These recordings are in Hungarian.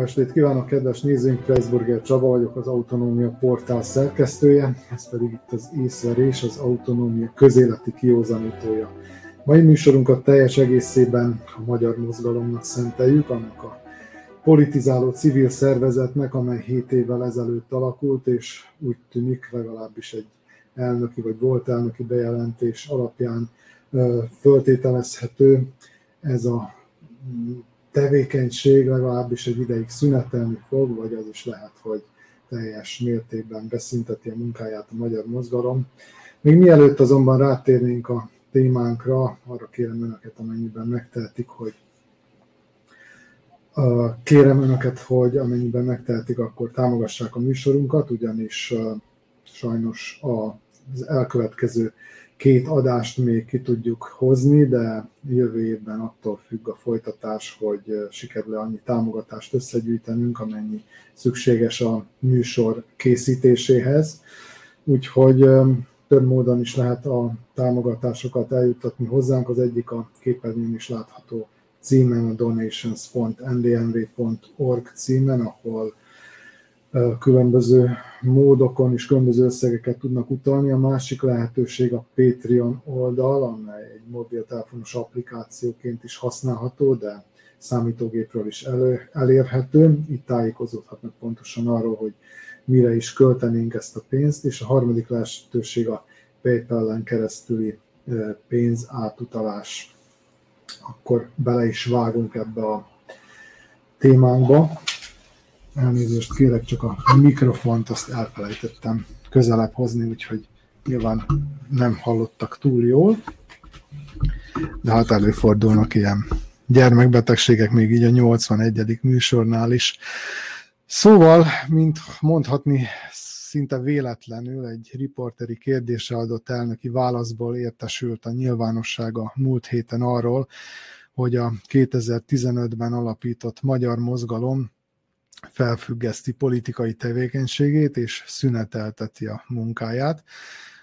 estét kívánok, kedves nézőink! Pressburger Csaba vagyok, az Autonómia portál szerkesztője, ez pedig itt az észverés, az Autonómia közéleti kiózanítója. Mai műsorunkat teljes egészében a magyar mozgalomnak szenteljük, annak a politizáló civil szervezetnek, amely 7 évvel ezelőtt alakult, és úgy tűnik legalábbis egy elnöki vagy volt elnöki bejelentés alapján föltételezhető ez a tevékenység legalábbis egy ideig szünetelni fog, vagy az is lehet, hogy teljes mértékben beszünteti a munkáját a magyar mozgalom. Még mielőtt azonban rátérnénk a témánkra, arra kérem önöket, amennyiben megtehetik, hogy kérem önöket, hogy amennyiben megtehetik, akkor támogassák a műsorunkat, ugyanis sajnos az elkövetkező két adást még ki tudjuk hozni, de jövő évben attól függ a folytatás, hogy sikerül-e annyi támogatást összegyűjtenünk, amennyi szükséges a műsor készítéséhez. Úgyhogy több módon is lehet a támogatásokat eljuttatni hozzánk. Az egyik a képernyőn is látható címen, a donations.ndnv.org címen, ahol különböző módokon és különböző összegeket tudnak utalni. A másik lehetőség a Patreon oldal, amely egy mobiltelefonos applikációként is használható, de számítógépről is elő, elérhető. Itt tájékozódhatnak pontosan arról, hogy mire is költenénk ezt a pénzt, és a harmadik lehetőség a PayPal-en keresztüli pénz átutalás. Akkor bele is vágunk ebbe a témánkba. Elnézést kérek, csak a mikrofont azt elfelejtettem közelebb hozni, úgyhogy nyilván nem hallottak túl jól, de hát előfordulnak ilyen gyermekbetegségek még így a 81. műsornál is. Szóval, mint mondhatni, szinte véletlenül egy riporteri kérdése adott elnöki válaszból értesült a nyilvánossága múlt héten arról, hogy a 2015-ben alapított magyar mozgalom felfüggeszti politikai tevékenységét és szünetelteti a munkáját.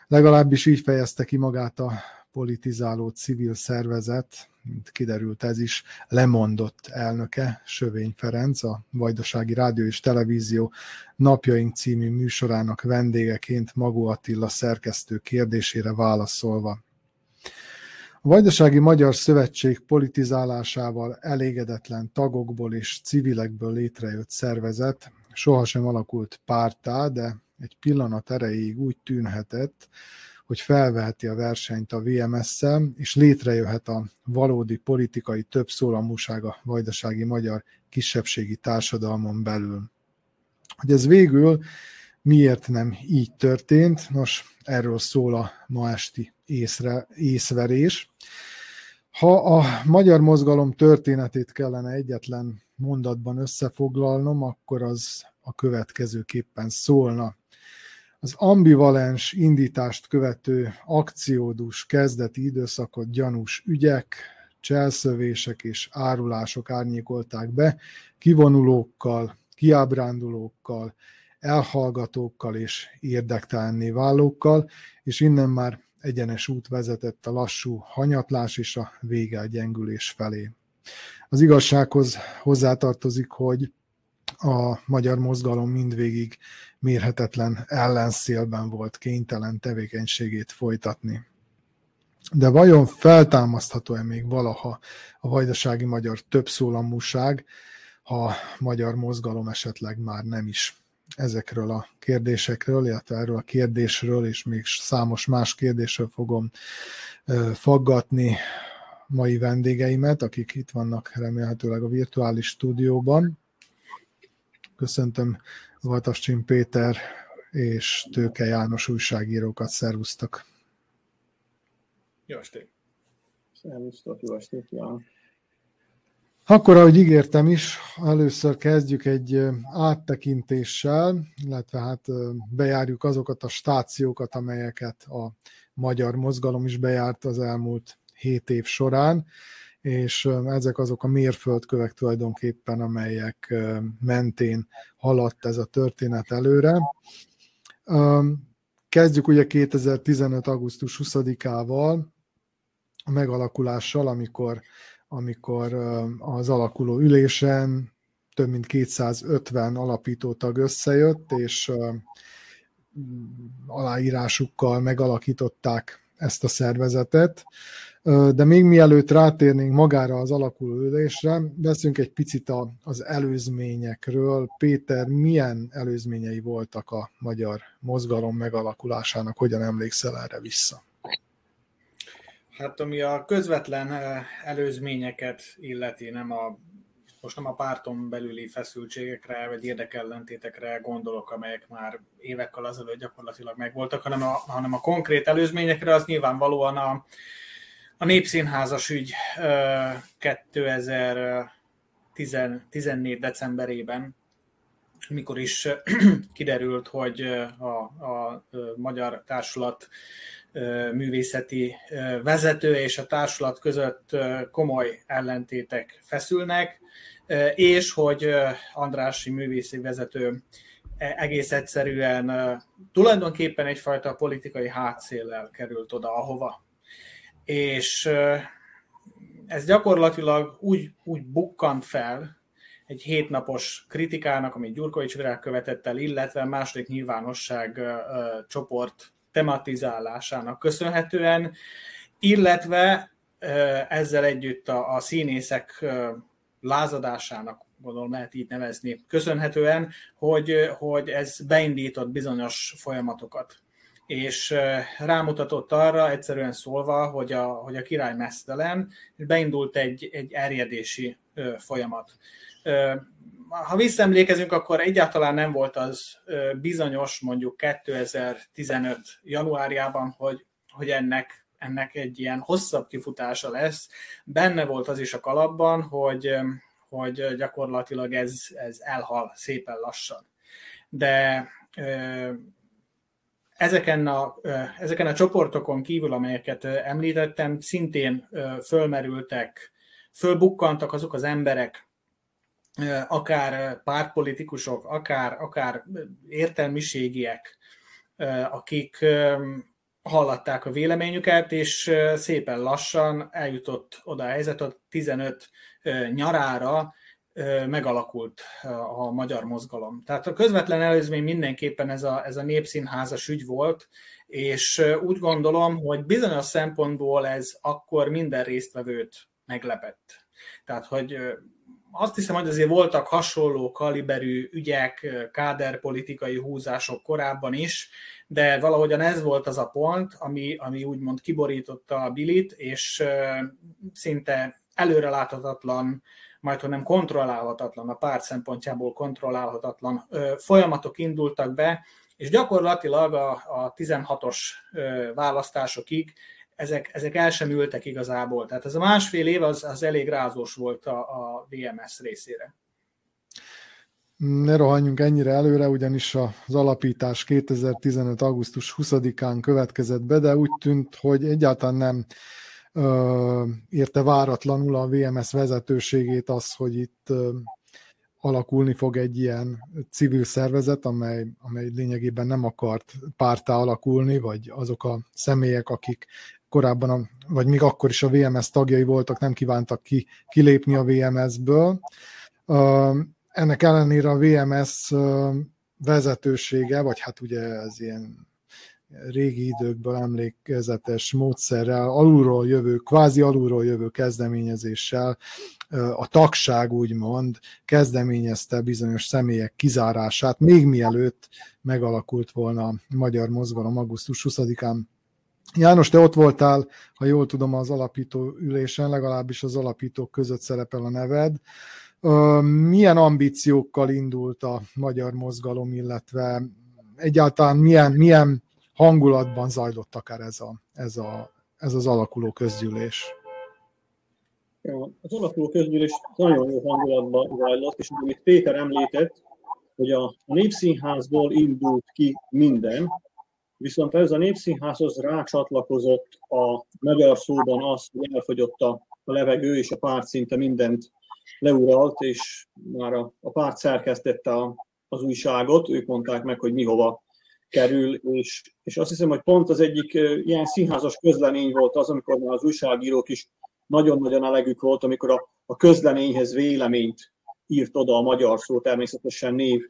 Legalábbis így fejezte ki magát a politizáló civil szervezet, mint kiderült ez is, lemondott elnöke, Sövény Ferenc, a Vajdasági Rádió és Televízió Napjaink című műsorának vendégeként Magó Attila szerkesztő kérdésére válaszolva. A Vajdasági Magyar Szövetség politizálásával elégedetlen tagokból és civilekből létrejött szervezet sohasem alakult pártá, de egy pillanat erejéig úgy tűnhetett, hogy felveheti a versenyt a VMS-szel, és létrejöhet a valódi politikai többszólamúság a vajdasági magyar kisebbségi társadalmon belül. Hogy ez végül miért nem így történt, nos, erről szól a ma esti észre, észverés. Ha a magyar mozgalom történetét kellene egyetlen mondatban összefoglalnom, akkor az a következőképpen szólna. Az ambivalens indítást követő akciódus kezdeti időszakot gyanús ügyek, cselszövések és árulások árnyékolták be, kivonulókkal, kiábrándulókkal, elhallgatókkal és érdektelenné válókkal, és innen már egyenes út vezetett a lassú hanyatlás és a vége gyengülés felé. Az igazsághoz hozzátartozik, hogy a magyar mozgalom mindvégig mérhetetlen ellenszélben volt kénytelen tevékenységét folytatni. De vajon feltámasztható-e még valaha a vajdasági magyar többszólamúság, ha a magyar mozgalom esetleg már nem is ezekről a kérdésekről, illetve erről a kérdésről, és még számos más kérdésről fogom faggatni mai vendégeimet, akik itt vannak remélhetőleg a virtuális stúdióban. Köszöntöm Vatascsin Péter és Tőke János újságírókat, szervusztok! Jó estét! Szervusztok, jó estét, Jan! Akkor, ahogy ígértem is, először kezdjük egy áttekintéssel, illetve hát bejárjuk azokat a stációkat, amelyeket a magyar mozgalom is bejárt az elmúlt hét év során, és ezek azok a mérföldkövek tulajdonképpen, amelyek mentén haladt ez a történet előre. Kezdjük ugye 2015. augusztus 20-ával, a megalakulással, amikor amikor az alakuló ülésen több mint 250 alapítótag összejött, és aláírásukkal megalakították ezt a szervezetet. De még mielőtt rátérnénk magára az alakuló ülésre, beszünk egy picit az előzményekről. Péter, milyen előzményei voltak a magyar mozgalom megalakulásának? Hogyan emlékszel erre vissza? Hát ami a közvetlen előzményeket illeti, nem a, most nem a párton belüli feszültségekre vagy érdekellentétekre gondolok, amelyek már évekkel azelőtt gyakorlatilag megvoltak, hanem a, hanem a konkrét előzményekre az nyilvánvalóan a, a Népszínházas ügy 2014. decemberében, mikor is kiderült, hogy a, a Magyar Társulat művészeti vezető és a társulat között komoly ellentétek feszülnek, és hogy Andrási művészi vezető e, egész egyszerűen tulajdonképpen egyfajta politikai hátszéllel került oda, ahova. És ez gyakorlatilag úgy, úgy bukkant fel egy hétnapos kritikának, amit Gyurkovics Virág követett el, illetve második nyilvánosság csoport tematizálásának köszönhetően, illetve ezzel együtt a, a színészek lázadásának, gondolom lehet így nevezni, köszönhetően, hogy, hogy ez beindított bizonyos folyamatokat. És rámutatott arra, egyszerűen szólva, hogy a, hogy a király mesztelen, beindult egy, egy erjedési folyamat ha visszaemlékezünk, akkor egyáltalán nem volt az bizonyos mondjuk 2015 januárjában, hogy, hogy ennek, ennek egy ilyen hosszabb kifutása lesz. Benne volt az is a kalapban, hogy, hogy gyakorlatilag ez, ez elhal szépen lassan. De ezeken a, ezeken a csoportokon kívül, amelyeket említettem, szintén fölmerültek, fölbukkantak azok az emberek, akár pártpolitikusok, akár, akár értelmiségiek, akik hallatták a véleményüket, és szépen lassan eljutott oda a helyzet, a 15 nyarára megalakult a magyar mozgalom. Tehát a közvetlen előzmény mindenképpen ez a, ez a népszínházas ügy volt, és úgy gondolom, hogy bizonyos szempontból ez akkor minden résztvevőt meglepett. Tehát, hogy azt hiszem, hogy azért voltak hasonló kaliberű ügyek, káderpolitikai húzások korábban is, de valahogyan ez volt az a pont, ami, ami úgymond kiborította a bilit, és szinte előreláthatatlan, majd nem kontrollálhatatlan, a párt szempontjából kontrollálhatatlan folyamatok indultak be, és gyakorlatilag a, a 16-os választásokig ezek, ezek el sem ültek igazából. Tehát ez a másfél év az, az elég rázós volt a, a VMS részére. Ne rohanjunk ennyire előre, ugyanis az alapítás 2015. augusztus 20-án következett be, de úgy tűnt, hogy egyáltalán nem ö, érte váratlanul a VMS vezetőségét az, hogy itt ö, alakulni fog egy ilyen civil szervezet, amely, amely lényegében nem akart pártá alakulni, vagy azok a személyek, akik korábban, a, vagy még akkor is a VMS tagjai voltak, nem kívántak ki, kilépni a VMS-ből. Ennek ellenére a VMS vezetősége, vagy hát ugye ez ilyen régi időkből emlékezetes módszerrel, alulról jövő, kvázi alulról jövő kezdeményezéssel a tagság úgymond kezdeményezte bizonyos személyek kizárását, még mielőtt megalakult volna a magyar mozgalom augusztus 20-án János, te ott voltál, ha jól tudom, az alapító ülésen, legalábbis az alapítók között szerepel a neved. Milyen ambíciókkal indult a magyar mozgalom, illetve egyáltalán milyen, milyen hangulatban zajlott akár ez, a, ez, a, ez az alakuló közgyűlés? az alakuló közgyűlés nagyon jó hangulatban zajlott, és amit Péter említett, hogy a Népszínházból indult ki minden, Viszont ez a Népszínházhoz rácsatlakozott a magyar szóban az, hogy elfogyott a, a levegő, és a párt szinte mindent leuralt, és már a, a párt szerkesztette a, az újságot, ők mondták meg, hogy mi hova kerül, és, és azt hiszem, hogy pont az egyik ilyen színházas közlemény volt az, amikor már az újságírók is nagyon-nagyon elegük volt, amikor a, a közleményhez véleményt írt oda a magyar szó természetesen név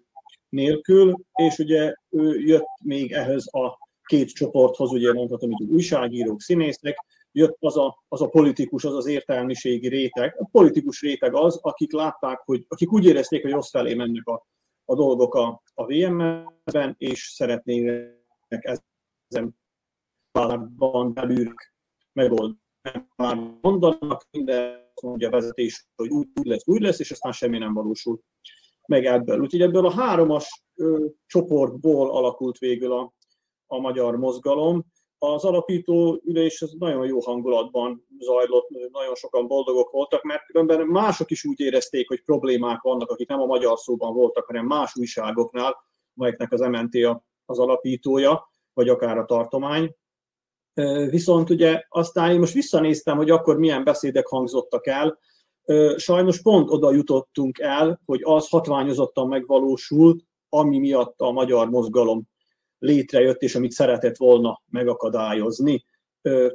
nélkül, és ugye ő jött még ehhez a két csoporthoz, ugye mondhatom, hogy újságírók, színészek, jött az a, az a politikus, az az értelmiségi réteg. A politikus réteg az, akik látták, hogy, akik úgy érezték, hogy rossz felé mennek a, a dolgok a, a VM-ben, és szeretnének ezen párban belül megoldani. Mondanak, minden mondja a vezetés, hogy úgy lesz, úgy lesz, és aztán semmi nem valósul meg ebből. Úgyhogy ebből a háromas ö, csoportból alakult végül a, a magyar mozgalom. Az alapító ülés az nagyon jó hangulatban zajlott, nagyon sokan boldogok voltak, mert különben mások is úgy érezték, hogy problémák vannak, akik nem a magyar szóban voltak, hanem más újságoknál, amelyeknek az MNT az alapítója, vagy akár a tartomány. Viszont ugye aztán én most visszanéztem, hogy akkor milyen beszédek hangzottak el. Sajnos pont oda jutottunk el, hogy az hatványozottan megvalósult, ami miatt a magyar mozgalom létrejött, és amit szeretett volna megakadályozni.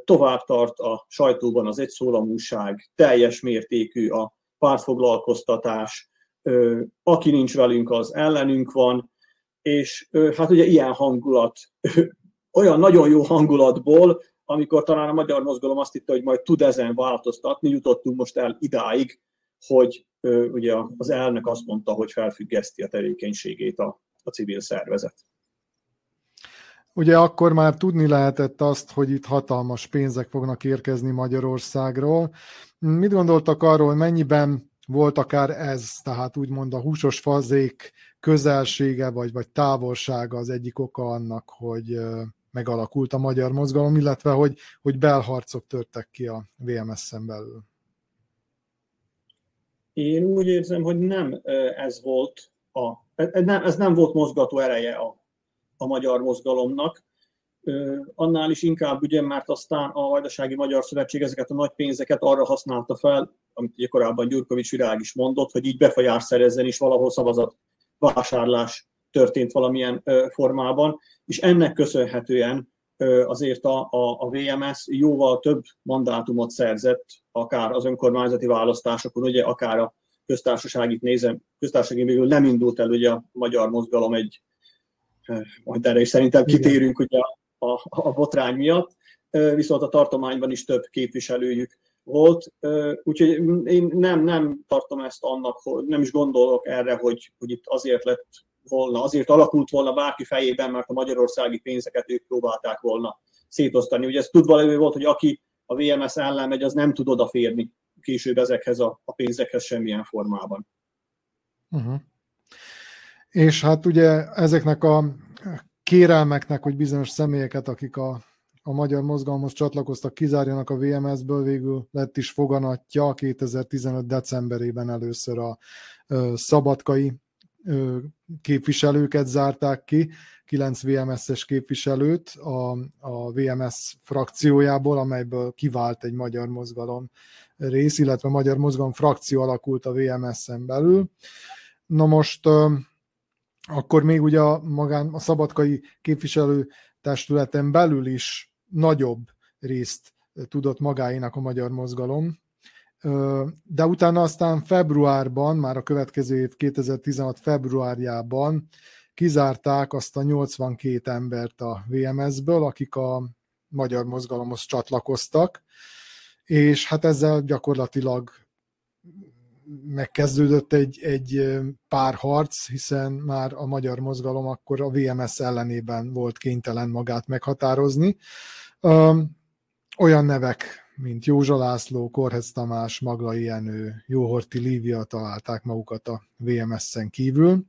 Tovább tart a sajtóban az egyszólamúság, teljes mértékű a pártfoglalkoztatás, aki nincs velünk, az ellenünk van, és hát ugye ilyen hangulat, olyan nagyon jó hangulatból, amikor talán a magyar mozgalom azt hitte, hogy majd tud ezen változtatni, jutottunk most el idáig, hogy ugye az elnök azt mondta, hogy felfüggeszti a tevékenységét a, a civil szervezet. Ugye akkor már tudni lehetett azt, hogy itt hatalmas pénzek fognak érkezni Magyarországról. Mit gondoltak arról, mennyiben volt akár ez, tehát úgymond a húsos fazék közelsége vagy, vagy távolsága az egyik oka annak, hogy megalakult a magyar mozgalom, illetve hogy, hogy belharcok törtek ki a VMS-en belül? Én úgy érzem, hogy nem ez volt a, ez nem volt mozgató ereje a a magyar mozgalomnak. Annál is inkább, ugye, mert aztán a Vajdasági Magyar Szövetség ezeket a nagy pénzeket arra használta fel, amit ugye korábban Gyurkovics Virág is mondott, hogy így befolyás szerezzen, és valahol szavazat vásárlás történt valamilyen formában, és ennek köszönhetően azért a, a, a VMS jóval több mandátumot szerzett, akár az önkormányzati választásokon, ugye akár a köztársaságit nézem, köztársasági végül nem indult el ugye a magyar mozgalom egy majd erre is szerintem kitérünk ugye a, a, a botrány miatt, viszont a tartományban is több képviselőjük volt, úgyhogy én nem, nem tartom ezt annak, nem is gondolok erre, hogy, hogy itt azért lett volna, azért alakult volna bárki fejében, mert a magyarországi pénzeket ők próbálták volna szétosztani. Ugye ez tudva levő volt, hogy aki a VMS ellen megy, az nem tud odaférni később ezekhez a, a pénzekhez semmilyen formában. Uh-huh. És hát ugye ezeknek a kérelmeknek, hogy bizonyos személyeket, akik a, a magyar mozgalomhoz csatlakoztak, kizárjanak a VMS-ből, végül lett is foganatja 2015. decemberében először a ö, szabadkai képviselőket zárták ki, 9 VMS-es képviselőt a, a VMS frakciójából, amelyből kivált egy magyar mozgalom rész, illetve magyar mozgalom frakció alakult a VMS-en belül. Na most akkor még ugye a, magán, a szabadkai képviselő testületen belül is nagyobb részt tudott magáénak a magyar mozgalom, de utána aztán februárban, már a következő év 2016 februárjában kizárták azt a 82 embert a VMS-ből, akik a magyar mozgalomhoz csatlakoztak, és hát ezzel gyakorlatilag megkezdődött egy, egy pár harc, hiszen már a magyar mozgalom akkor a VMS ellenében volt kénytelen magát meghatározni. Olyan nevek, mint Józsa László, Korhez Tamás, Maglai Jenő, Jóhorti Lívia találták magukat a VMS-en kívül.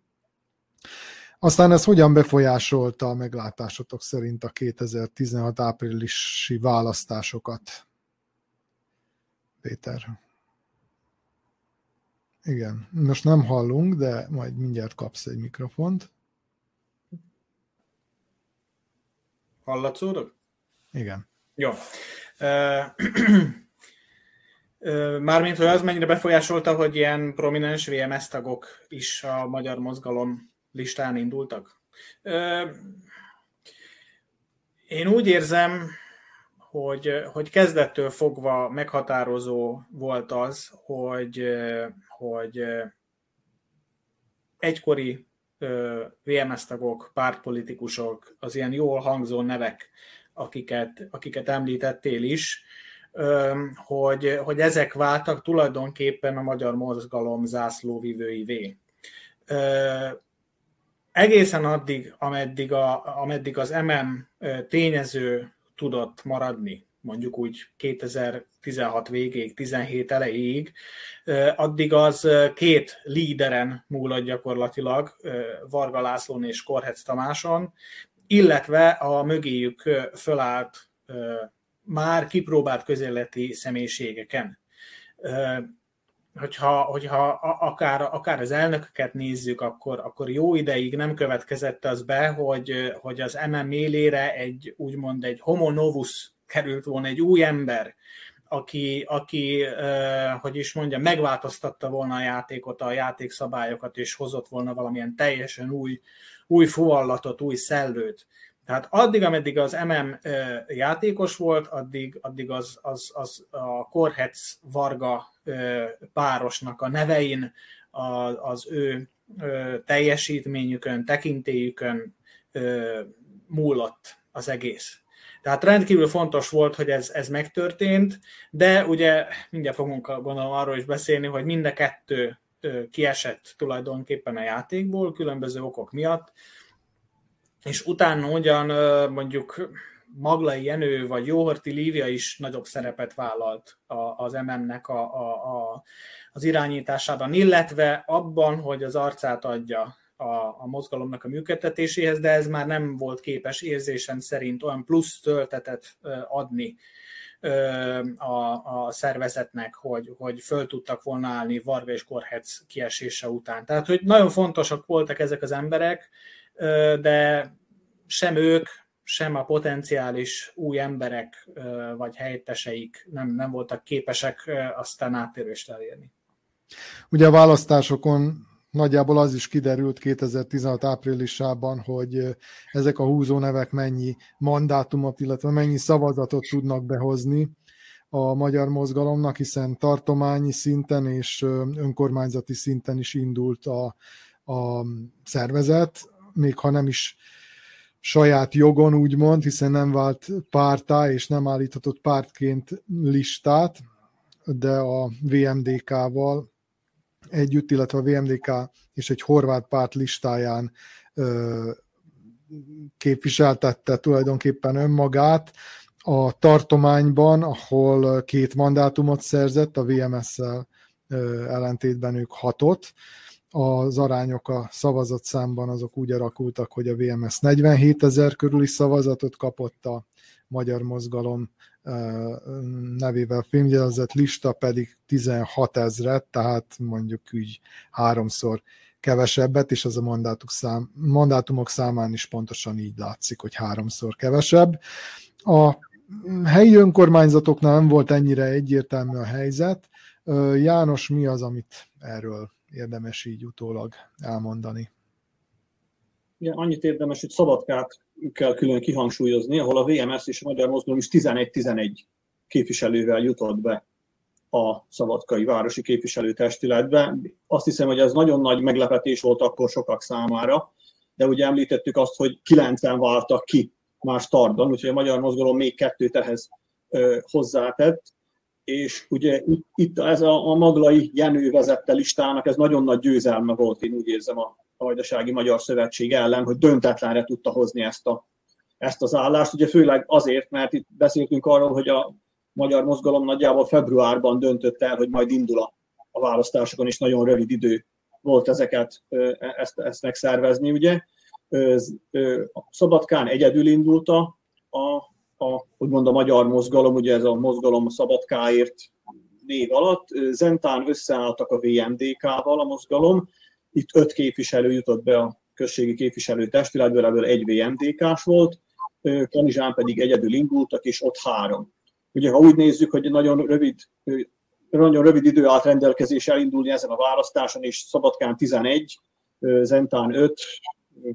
Aztán ez hogyan befolyásolta a meglátásotok szerint a 2016 áprilisi választásokat? Péter. Igen, most nem hallunk, de majd mindjárt kapsz egy mikrofont. Hallatszódok? Igen. Jó. Mármint, hogy az mennyire befolyásolta, hogy ilyen prominens VMS tagok is a magyar mozgalom listán indultak? Én úgy érzem, hogy, hogy kezdettől fogva meghatározó volt az, hogy, hogy egykori VMS tagok, pártpolitikusok, az ilyen jól hangzó nevek, akiket, akiket említettél is, hogy, hogy ezek váltak tulajdonképpen a magyar mozgalom zászlóvivőivé. Egészen addig, ameddig, a, ameddig az MM tényező tudott maradni, mondjuk úgy 2016 végéig, 17 elejéig, addig az két líderen múlott gyakorlatilag, Varga Lászlón és Korhec Tamáson, illetve a mögéjük fölállt már kipróbált közéleti személyiségeken. Hogyha, hogyha akár, akár az elnököket nézzük, akkor, akkor jó ideig nem következett az be, hogy, hogy az MM élére egy úgymond egy homo novus került volna, egy új ember, aki, aki hogy is mondja, megváltoztatta volna a játékot, a játékszabályokat, és hozott volna valamilyen teljesen új, új fuvallatot, új szellőt. Tehát addig, ameddig az MM játékos volt, addig, addig az, az, az a Korhetsz Varga párosnak a nevein, az ő teljesítményükön, tekintélyükön múlott az egész. Tehát rendkívül fontos volt, hogy ez, ez megtörtént, de ugye mindjárt fogunk gondolom arról is beszélni, hogy mind a kettő kiesett tulajdonképpen a játékból különböző okok miatt, és utána ugyan mondjuk Maglai Jenő vagy Jóhorti Lívia is nagyobb szerepet vállalt az MM-nek a, a, a, az irányításában, illetve abban, hogy az arcát adja a, a mozgalomnak a működtetéséhez, de ez már nem volt képes érzésem szerint olyan plusz töltetet adni a, a szervezetnek, hogy, hogy föl tudtak volna állni Varga és Korhec kiesése után. Tehát, hogy nagyon fontosak voltak ezek az emberek, de sem ők, sem a potenciális új emberek vagy helyetteseik nem, nem voltak képesek aztán áttérést elérni. Ugye a választásokon nagyjából az is kiderült 2016 áprilisában, hogy ezek a húzó nevek mennyi mandátumot, illetve mennyi szavazatot tudnak behozni a magyar mozgalomnak, hiszen tartományi szinten és önkormányzati szinten is indult a, a szervezet még ha nem is saját jogon úgymond, hiszen nem vált pártá és nem állíthatott pártként listát, de a VMDK-val együtt, illetve a VMDK és egy horvát párt listáján képviseltette tulajdonképpen önmagát a tartományban, ahol két mandátumot szerzett, a VMS-szel ellentétben ők hatot, az arányok a szavazatszámban azok úgy alakultak, hogy a VMS 47 ezer körüli szavazatot kapott, a Magyar Mozgalom nevével filmjelzett lista pedig 16 ezret, tehát mondjuk úgy háromszor kevesebbet, és az a mandátumok, szám, mandátumok számán is pontosan így látszik, hogy háromszor kevesebb. A helyi önkormányzatoknál nem volt ennyire egyértelmű a helyzet. János, mi az, amit erről érdemes így utólag elmondani? Ja, annyit érdemes, hogy Szabadkát kell külön kihangsúlyozni, ahol a VMS és a Magyar Mozgalom is 11-11 képviselővel jutott be a Szabadkai Városi Képviselőtestületbe. Azt hiszem, hogy ez nagyon nagy meglepetés volt akkor sokak számára, de ugye említettük azt, hogy kilencen váltak ki más tardon, úgyhogy a Magyar Mozgalom még kettőt ehhez hozzátett, és ugye itt, itt ez a, a Maglai Jenő vezette listának, ez nagyon nagy győzelme volt, én úgy érzem a, Vajdasági Magyar Szövetség ellen, hogy döntetlenre tudta hozni ezt, a, ezt az állást, ugye főleg azért, mert itt beszéltünk arról, hogy a magyar mozgalom nagyjából februárban döntött el, hogy majd indul a, a választásokon, és nagyon rövid idő volt ezeket, ezt, ezt megszervezni, ugye. Szabadkán egyedül indult a, a úgymond a magyar mozgalom, ugye ez a mozgalom a szabadkáért név alatt. Zentán összeálltak a VMDK-val a mozgalom, itt öt képviselő jutott be a községi képviselő testületből, ebből egy VMDK-s volt, Kanizsán pedig egyedül indultak, és ott három. Ugye, ha úgy nézzük, hogy nagyon rövid, nagyon rövid idő állt rendelkezés elindulni ezen a választáson, és Szabadkán 11, Zentán 5,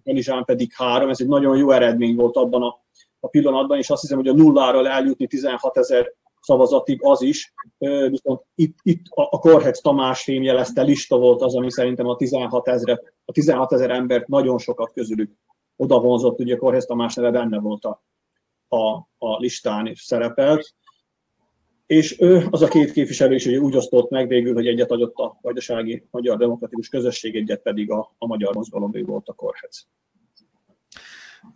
Kanizsán pedig 3, ez egy nagyon jó eredmény volt abban a a pillanatban, és azt hiszem, hogy a nulláról eljutni 16 ezer szavazatig az is, viszont itt, itt a Korhec Tamás fémjelezte lista volt az, ami szerintem a 16 ezer, a 16 ezer embert nagyon sokat közülük oda vonzott, ugye Korhec Tamás neve benne volt a, a, a listán és szerepelt, és ő, az a két képviselő is úgy osztott meg végül, hogy egyet adott a vajdasági magyar demokratikus közösség, egyet pedig a, a magyar mozgalom, volt a Korhec.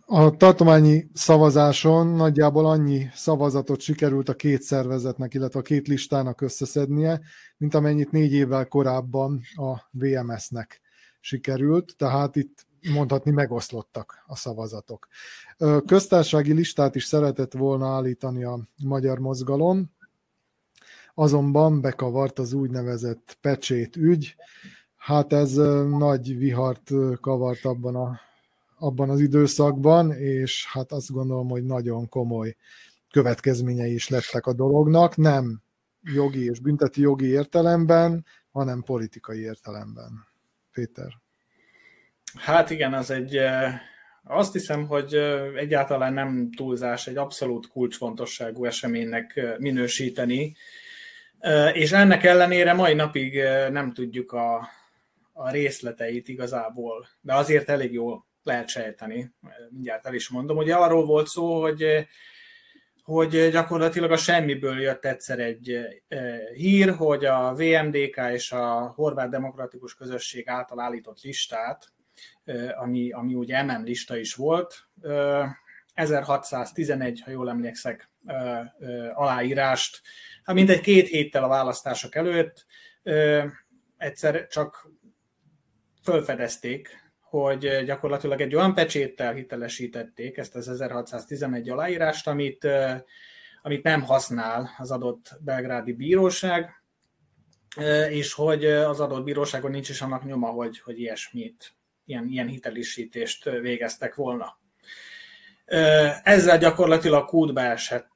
A tartományi szavazáson nagyjából annyi szavazatot sikerült a két szervezetnek, illetve a két listának összeszednie, mint amennyit négy évvel korábban a VMS-nek sikerült, tehát itt mondhatni megoszlottak a szavazatok. Köztársasági listát is szeretett volna állítani a magyar mozgalom, azonban bekavart az úgynevezett pecsét ügy. Hát ez nagy vihart kavart abban a abban az időszakban, és hát azt gondolom, hogy nagyon komoly következményei is lettek a dolognak, nem jogi és bünteti jogi értelemben, hanem politikai értelemben. Péter. Hát igen, az egy, azt hiszem, hogy egyáltalán nem túlzás egy abszolút kulcsfontosságú eseménynek minősíteni, és ennek ellenére mai napig nem tudjuk a, a részleteit igazából, de azért elég jól lehet sejteni, mindjárt el is mondom. Ugye arról volt szó, hogy hogy gyakorlatilag a semmiből jött egyszer egy hír, hogy a VMDK és a Horvát Demokratikus Közösség által állított listát, ami, ami ugye MM lista is volt, 1611, ha jól emlékszek, aláírást, hát mindegy két héttel a választások előtt egyszer csak fölfedezték hogy gyakorlatilag egy olyan pecséttel hitelesítették ezt az 1611 aláírást, amit, amit nem használ az adott belgrádi bíróság, és hogy az adott bíróságon nincs is annak nyoma, hogy, hogy ilyesmit, ilyen, ilyen hitelisítést végeztek volna. Ezzel gyakorlatilag kútba esett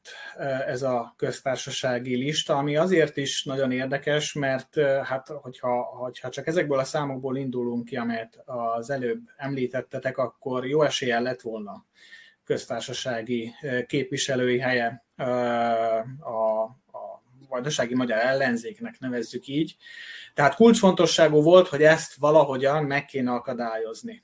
ez a köztársasági lista, ami azért is nagyon érdekes, mert hát, hogyha, hogyha csak ezekből a számokból indulunk ki, amelyet az előbb említettetek, akkor jó eséllyel lett volna köztársasági képviselői helye a, a vajdasági magyar ellenzéknek nevezzük így. Tehát kulcsfontosságú volt, hogy ezt valahogyan meg kéne akadályozni.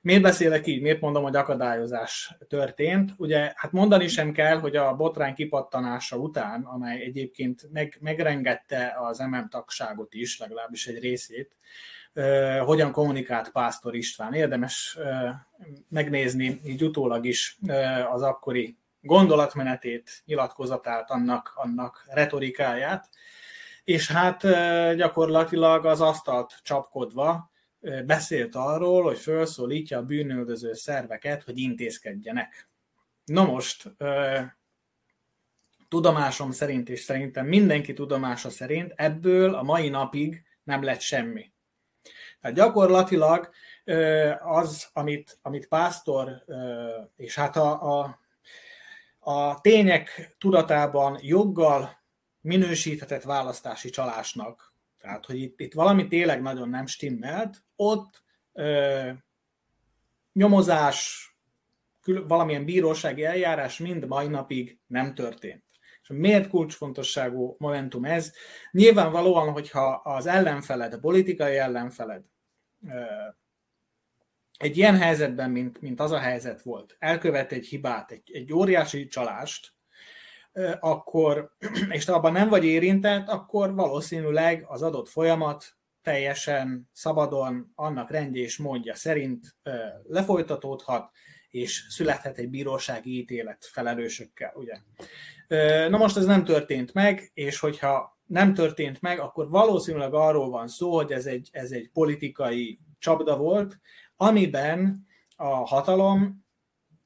Miért beszélek így? Miért mondom, hogy akadályozás történt? Ugye, hát mondani sem kell, hogy a botrány kipattanása után, amely egyébként meg, megrengette az MM tagságot is, legalábbis egy részét, uh, hogyan kommunikált Pásztor István. Érdemes uh, megnézni így utólag is uh, az akkori gondolatmenetét, nyilatkozatát, annak, annak retorikáját, és hát gyakorlatilag az asztalt csapkodva beszélt arról, hogy felszólítja a bűnöldöző szerveket, hogy intézkedjenek. Na most, tudomásom szerint, és szerintem mindenki tudomása szerint ebből a mai napig nem lett semmi. Tehát gyakorlatilag az, amit, amit Pásztor, és hát a, a, a tények tudatában joggal minősíthetett választási csalásnak tehát, hogy itt, itt valami tényleg nagyon nem stimmelt, ott ö, nyomozás, kül, valamilyen bírósági eljárás mind mai napig nem történt. És miért kulcsfontosságú momentum ez? Nyilvánvalóan, hogyha az ellenfeled, a politikai ellenfeled egy ilyen helyzetben, mint, mint az a helyzet volt, elkövet egy hibát, egy, egy óriási csalást, akkor, és te abban nem vagy érintett, akkor valószínűleg az adott folyamat teljesen szabadon, annak rendje és módja szerint lefolytatódhat, és születhet egy bírósági ítélet felelősökkel, ugye. Na most ez nem történt meg, és hogyha nem történt meg, akkor valószínűleg arról van szó, hogy ez egy, ez egy politikai csapda volt, amiben a hatalom,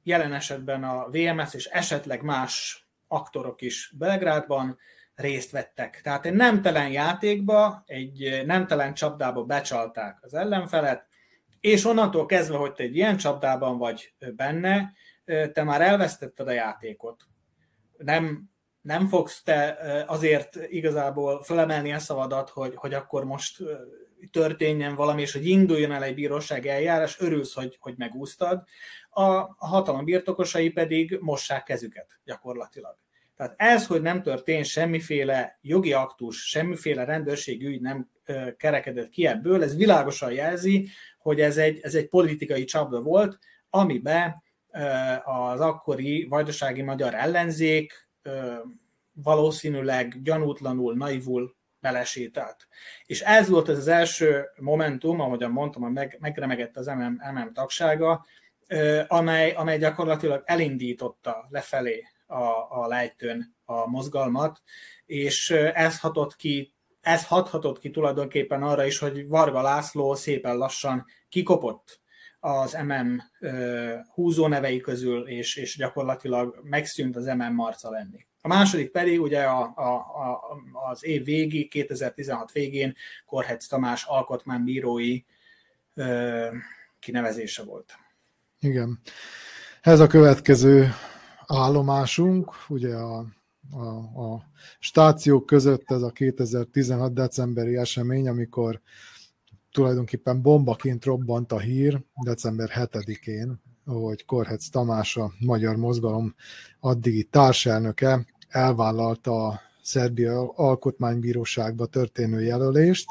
jelen esetben a VMS és esetleg más aktorok is Belgrádban részt vettek. Tehát egy nemtelen játékba, egy nemtelen csapdába becsalták az ellenfelet, és onnantól kezdve, hogy te egy ilyen csapdában vagy benne, te már elvesztetted a játékot. Nem, nem fogsz te azért igazából felemelni a szavadat, hogy, hogy akkor most történjen valami, és hogy induljon el egy bíróság eljárás, örülsz, hogy, hogy megúsztad, a hatalom birtokosai pedig mossák kezüket gyakorlatilag. Tehát ez, hogy nem történt semmiféle jogi aktus, semmiféle rendőrségi ügy nem kerekedett ki ebből, ez világosan jelzi, hogy ez egy, ez egy politikai csapda volt, amiben az akkori vajdasági magyar ellenzék valószínűleg gyanútlanul, naivul belesételt. És ez volt ez az első momentum, ahogyan mondtam, meg, megremegett az MM, MM tagsága, amely, amely gyakorlatilag elindította lefelé a, a lejtőn a mozgalmat, és ez hatott ki ez hathatott ki tulajdonképpen arra is, hogy Varga László szépen lassan kikopott az MM húzónevei közül, és, és gyakorlatilag megszűnt az MM marca lenni. A második pedig ugye a, a, a, az év végi, 2016 végén Korhetsz Tamás alkotmánybírói ö, kinevezése volt. Igen. Ez a következő állomásunk, ugye a, a, a stációk között ez a 2016 decemberi esemény, amikor tulajdonképpen bombaként robbant a hír december 7-én, hogy Korhetsz Tamás a Magyar Mozgalom addigi társelnöke elvállalta a Szerbia Alkotmánybíróságba történő jelölést,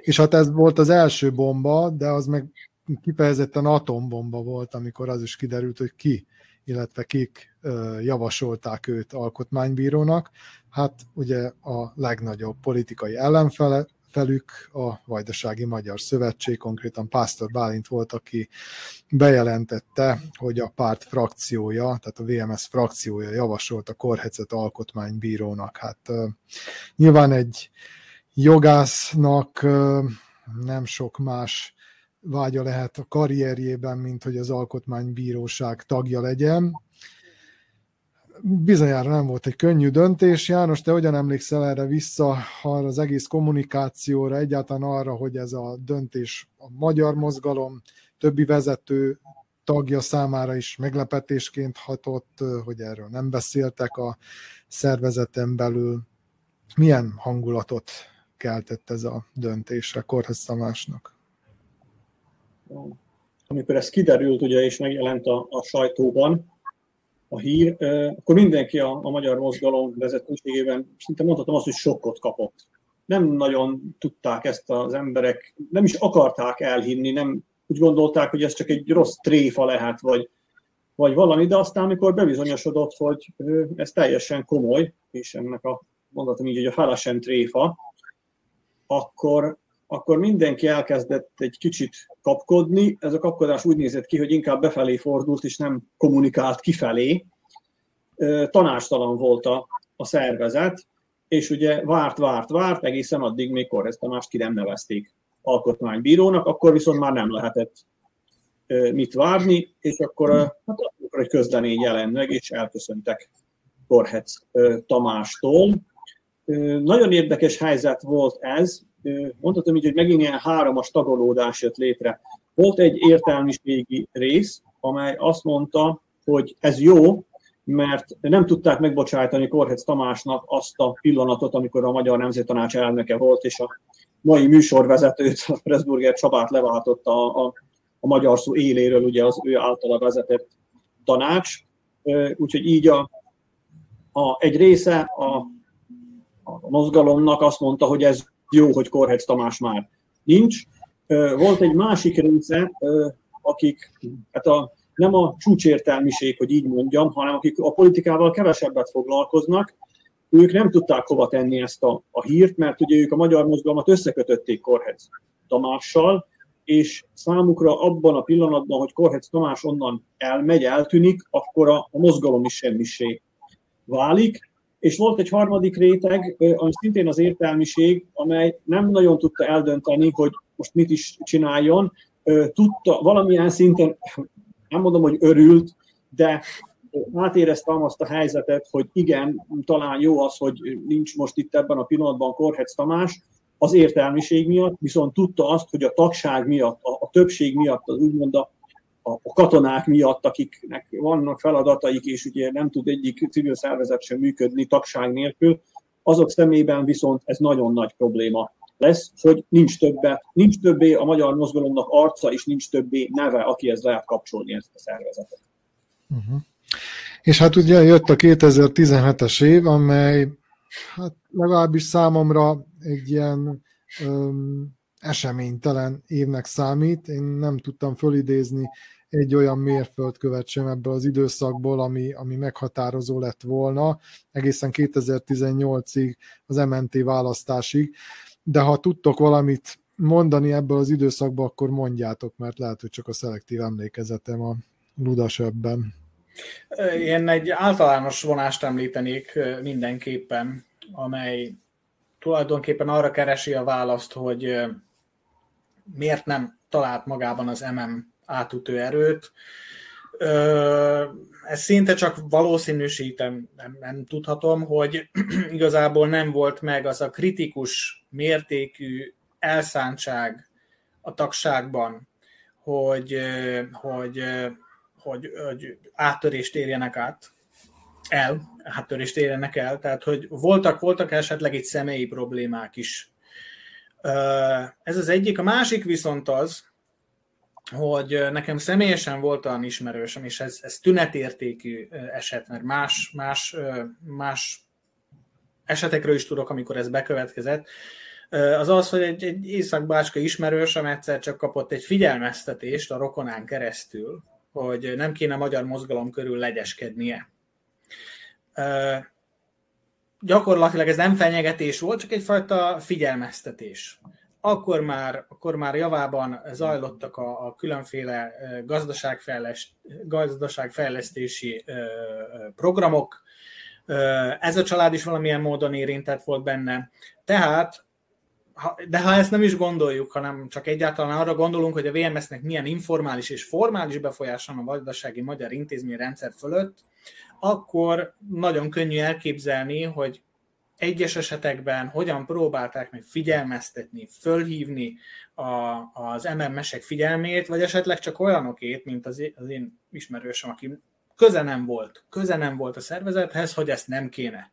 és hát ez volt az első bomba, de az meg kifejezetten atombomba volt, amikor az is kiderült, hogy ki, illetve kik javasolták őt alkotmánybírónak. Hát ugye a legnagyobb politikai ellenfele, felük a Vajdasági Magyar Szövetség, konkrétan Pásztor Bálint volt, aki bejelentette, hogy a párt frakciója, tehát a VMS frakciója javasolt a Korhecet alkotmánybírónak. Hát nyilván egy jogásznak nem sok más vágya lehet a karrierjében, mint hogy az alkotmánybíróság tagja legyen bizonyára nem volt egy könnyű döntés. János, te hogyan emlékszel erre vissza, arra az egész kommunikációra, egyáltalán arra, hogy ez a döntés a magyar mozgalom többi vezető tagja számára is meglepetésként hatott, hogy erről nem beszéltek a szervezeten belül. Milyen hangulatot keltett ez a döntés a Korhez Tamásnak? Amikor ez kiderült, ugye, és megjelent a, a sajtóban, a hír, akkor mindenki a, a magyar mozgalom vezetőségében szinte mondhatom azt, hogy sokkot kapott. Nem nagyon tudták ezt az emberek, nem is akarták elhinni, nem úgy gondolták, hogy ez csak egy rossz tréfa lehet, vagy, vagy valami, de aztán, amikor bebizonyosodott, hogy ez teljesen komoly, és ennek a mondatom így, hogy a felesen tréfa, akkor, akkor mindenki elkezdett egy kicsit kapkodni. Ez a kapkodás úgy nézett ki, hogy inkább befelé fordult, és nem kommunikált kifelé. Tanástalan volt a, a szervezet, és ugye várt, várt, várt, egészen addig, még Korrez Tamást ki nem nevezték alkotmánybírónak, akkor viszont már nem lehetett mit várni, és akkor, hát akkor egy közlemény jelent meg, és elköszöntek Korhetsz Tamástól. Nagyon érdekes helyzet volt ez, mondhatom így, hogy megint ilyen háromas tagolódás jött létre. Volt egy értelmiségi rész, amely azt mondta, hogy ez jó, mert nem tudták megbocsájtani Korhetsz Tamásnak azt a pillanatot, amikor a Magyar Nemzettanács elnöke volt, és a mai műsorvezetőt, a Pressburger Csabát leváltotta a, a, a magyar szó éléről, ugye az ő általa vezetett tanács. Úgyhogy így a, a, egy része a, a mozgalomnak azt mondta, hogy ez jó, hogy Korhetsz Tamás már nincs. Volt egy másik része, akik, hát a, nem a csúcsértelmiség, hogy így mondjam, hanem akik a politikával kevesebbet foglalkoznak, ők nem tudták hova tenni ezt a, a hírt, mert ugye ők a magyar mozgalmat összekötötték Korhetsz Tamással, és számukra abban a pillanatban, hogy Korhetsz Tamás onnan elmegy, eltűnik, akkor a, a mozgalom is semmisé válik, és volt egy harmadik réteg, ami szintén az értelmiség, amely nem nagyon tudta eldönteni, hogy most mit is csináljon. Tudta, valamilyen szinten, nem mondom, hogy örült, de átéreztem azt a helyzetet, hogy igen, talán jó az, hogy nincs most itt ebben a pillanatban Korhetsz Tamás, az értelmiség miatt, viszont tudta azt, hogy a tagság miatt, a, a többség miatt, az úgymond a, a katonák miatt, akiknek vannak feladataik, és ugye nem tud egyik civil szervezet sem működni tagság nélkül, azok szemében viszont ez nagyon nagy probléma lesz, hogy nincs, többe, nincs többé a magyar mozgalomnak arca, és nincs többé neve, akihez lehet kapcsolni ezt a szervezetet. Uh-huh. És hát ugye jött a 2017-es év, amely hát legalábbis számomra egy ilyen öm, eseménytelen évnek számít. Én nem tudtam fölidézni egy olyan mérföldkövet sem ebből az időszakból, ami, ami meghatározó lett volna, egészen 2018-ig, az MNT választásig. De ha tudtok valamit mondani ebből az időszakból, akkor mondjátok, mert lehet, hogy csak a szelektív emlékezetem a ludasebben. Én egy általános vonást említenék mindenképpen, amely tulajdonképpen arra keresi a választ, hogy miért nem talált magában az MM átütő erőt. Ez szinte csak valószínűsítem, nem, nem tudhatom, hogy igazából nem volt meg az a kritikus mértékű elszántság a tagságban, hogy, hogy, hogy, hogy áttörést érjenek át, el, áttörést érjenek el, tehát hogy voltak, voltak esetleg itt személyi problémák is. Ez az egyik. A másik viszont az, hogy nekem személyesen volt olyan ismerősöm, és ez, ez tünetértékű eset, mert más, más, más esetekről is tudok, amikor ez bekövetkezett, az az, hogy egy, egy északbácska ismerősöm egyszer csak kapott egy figyelmeztetést a rokonán keresztül, hogy nem kéne magyar mozgalom körül legyeskednie. Gyakorlatilag ez nem fenyegetés volt, csak egyfajta figyelmeztetés akkor már, akkor már javában zajlottak a, a különféle gazdaságfejleszt, gazdaságfejlesztési programok. Ez a család is valamilyen módon érintett volt benne. Tehát, de ha ezt nem is gondoljuk, hanem csak egyáltalán arra gondolunk, hogy a VMS-nek milyen informális és formális befolyása a gazdasági magyar intézményrendszer fölött, akkor nagyon könnyű elképzelni, hogy egyes esetekben hogyan próbálták meg figyelmeztetni, fölhívni a, az MMS-ek figyelmét, vagy esetleg csak olyanokét, mint az, az én ismerősöm, aki köze nem volt, köze nem volt a szervezethez, hogy ezt nem kéne.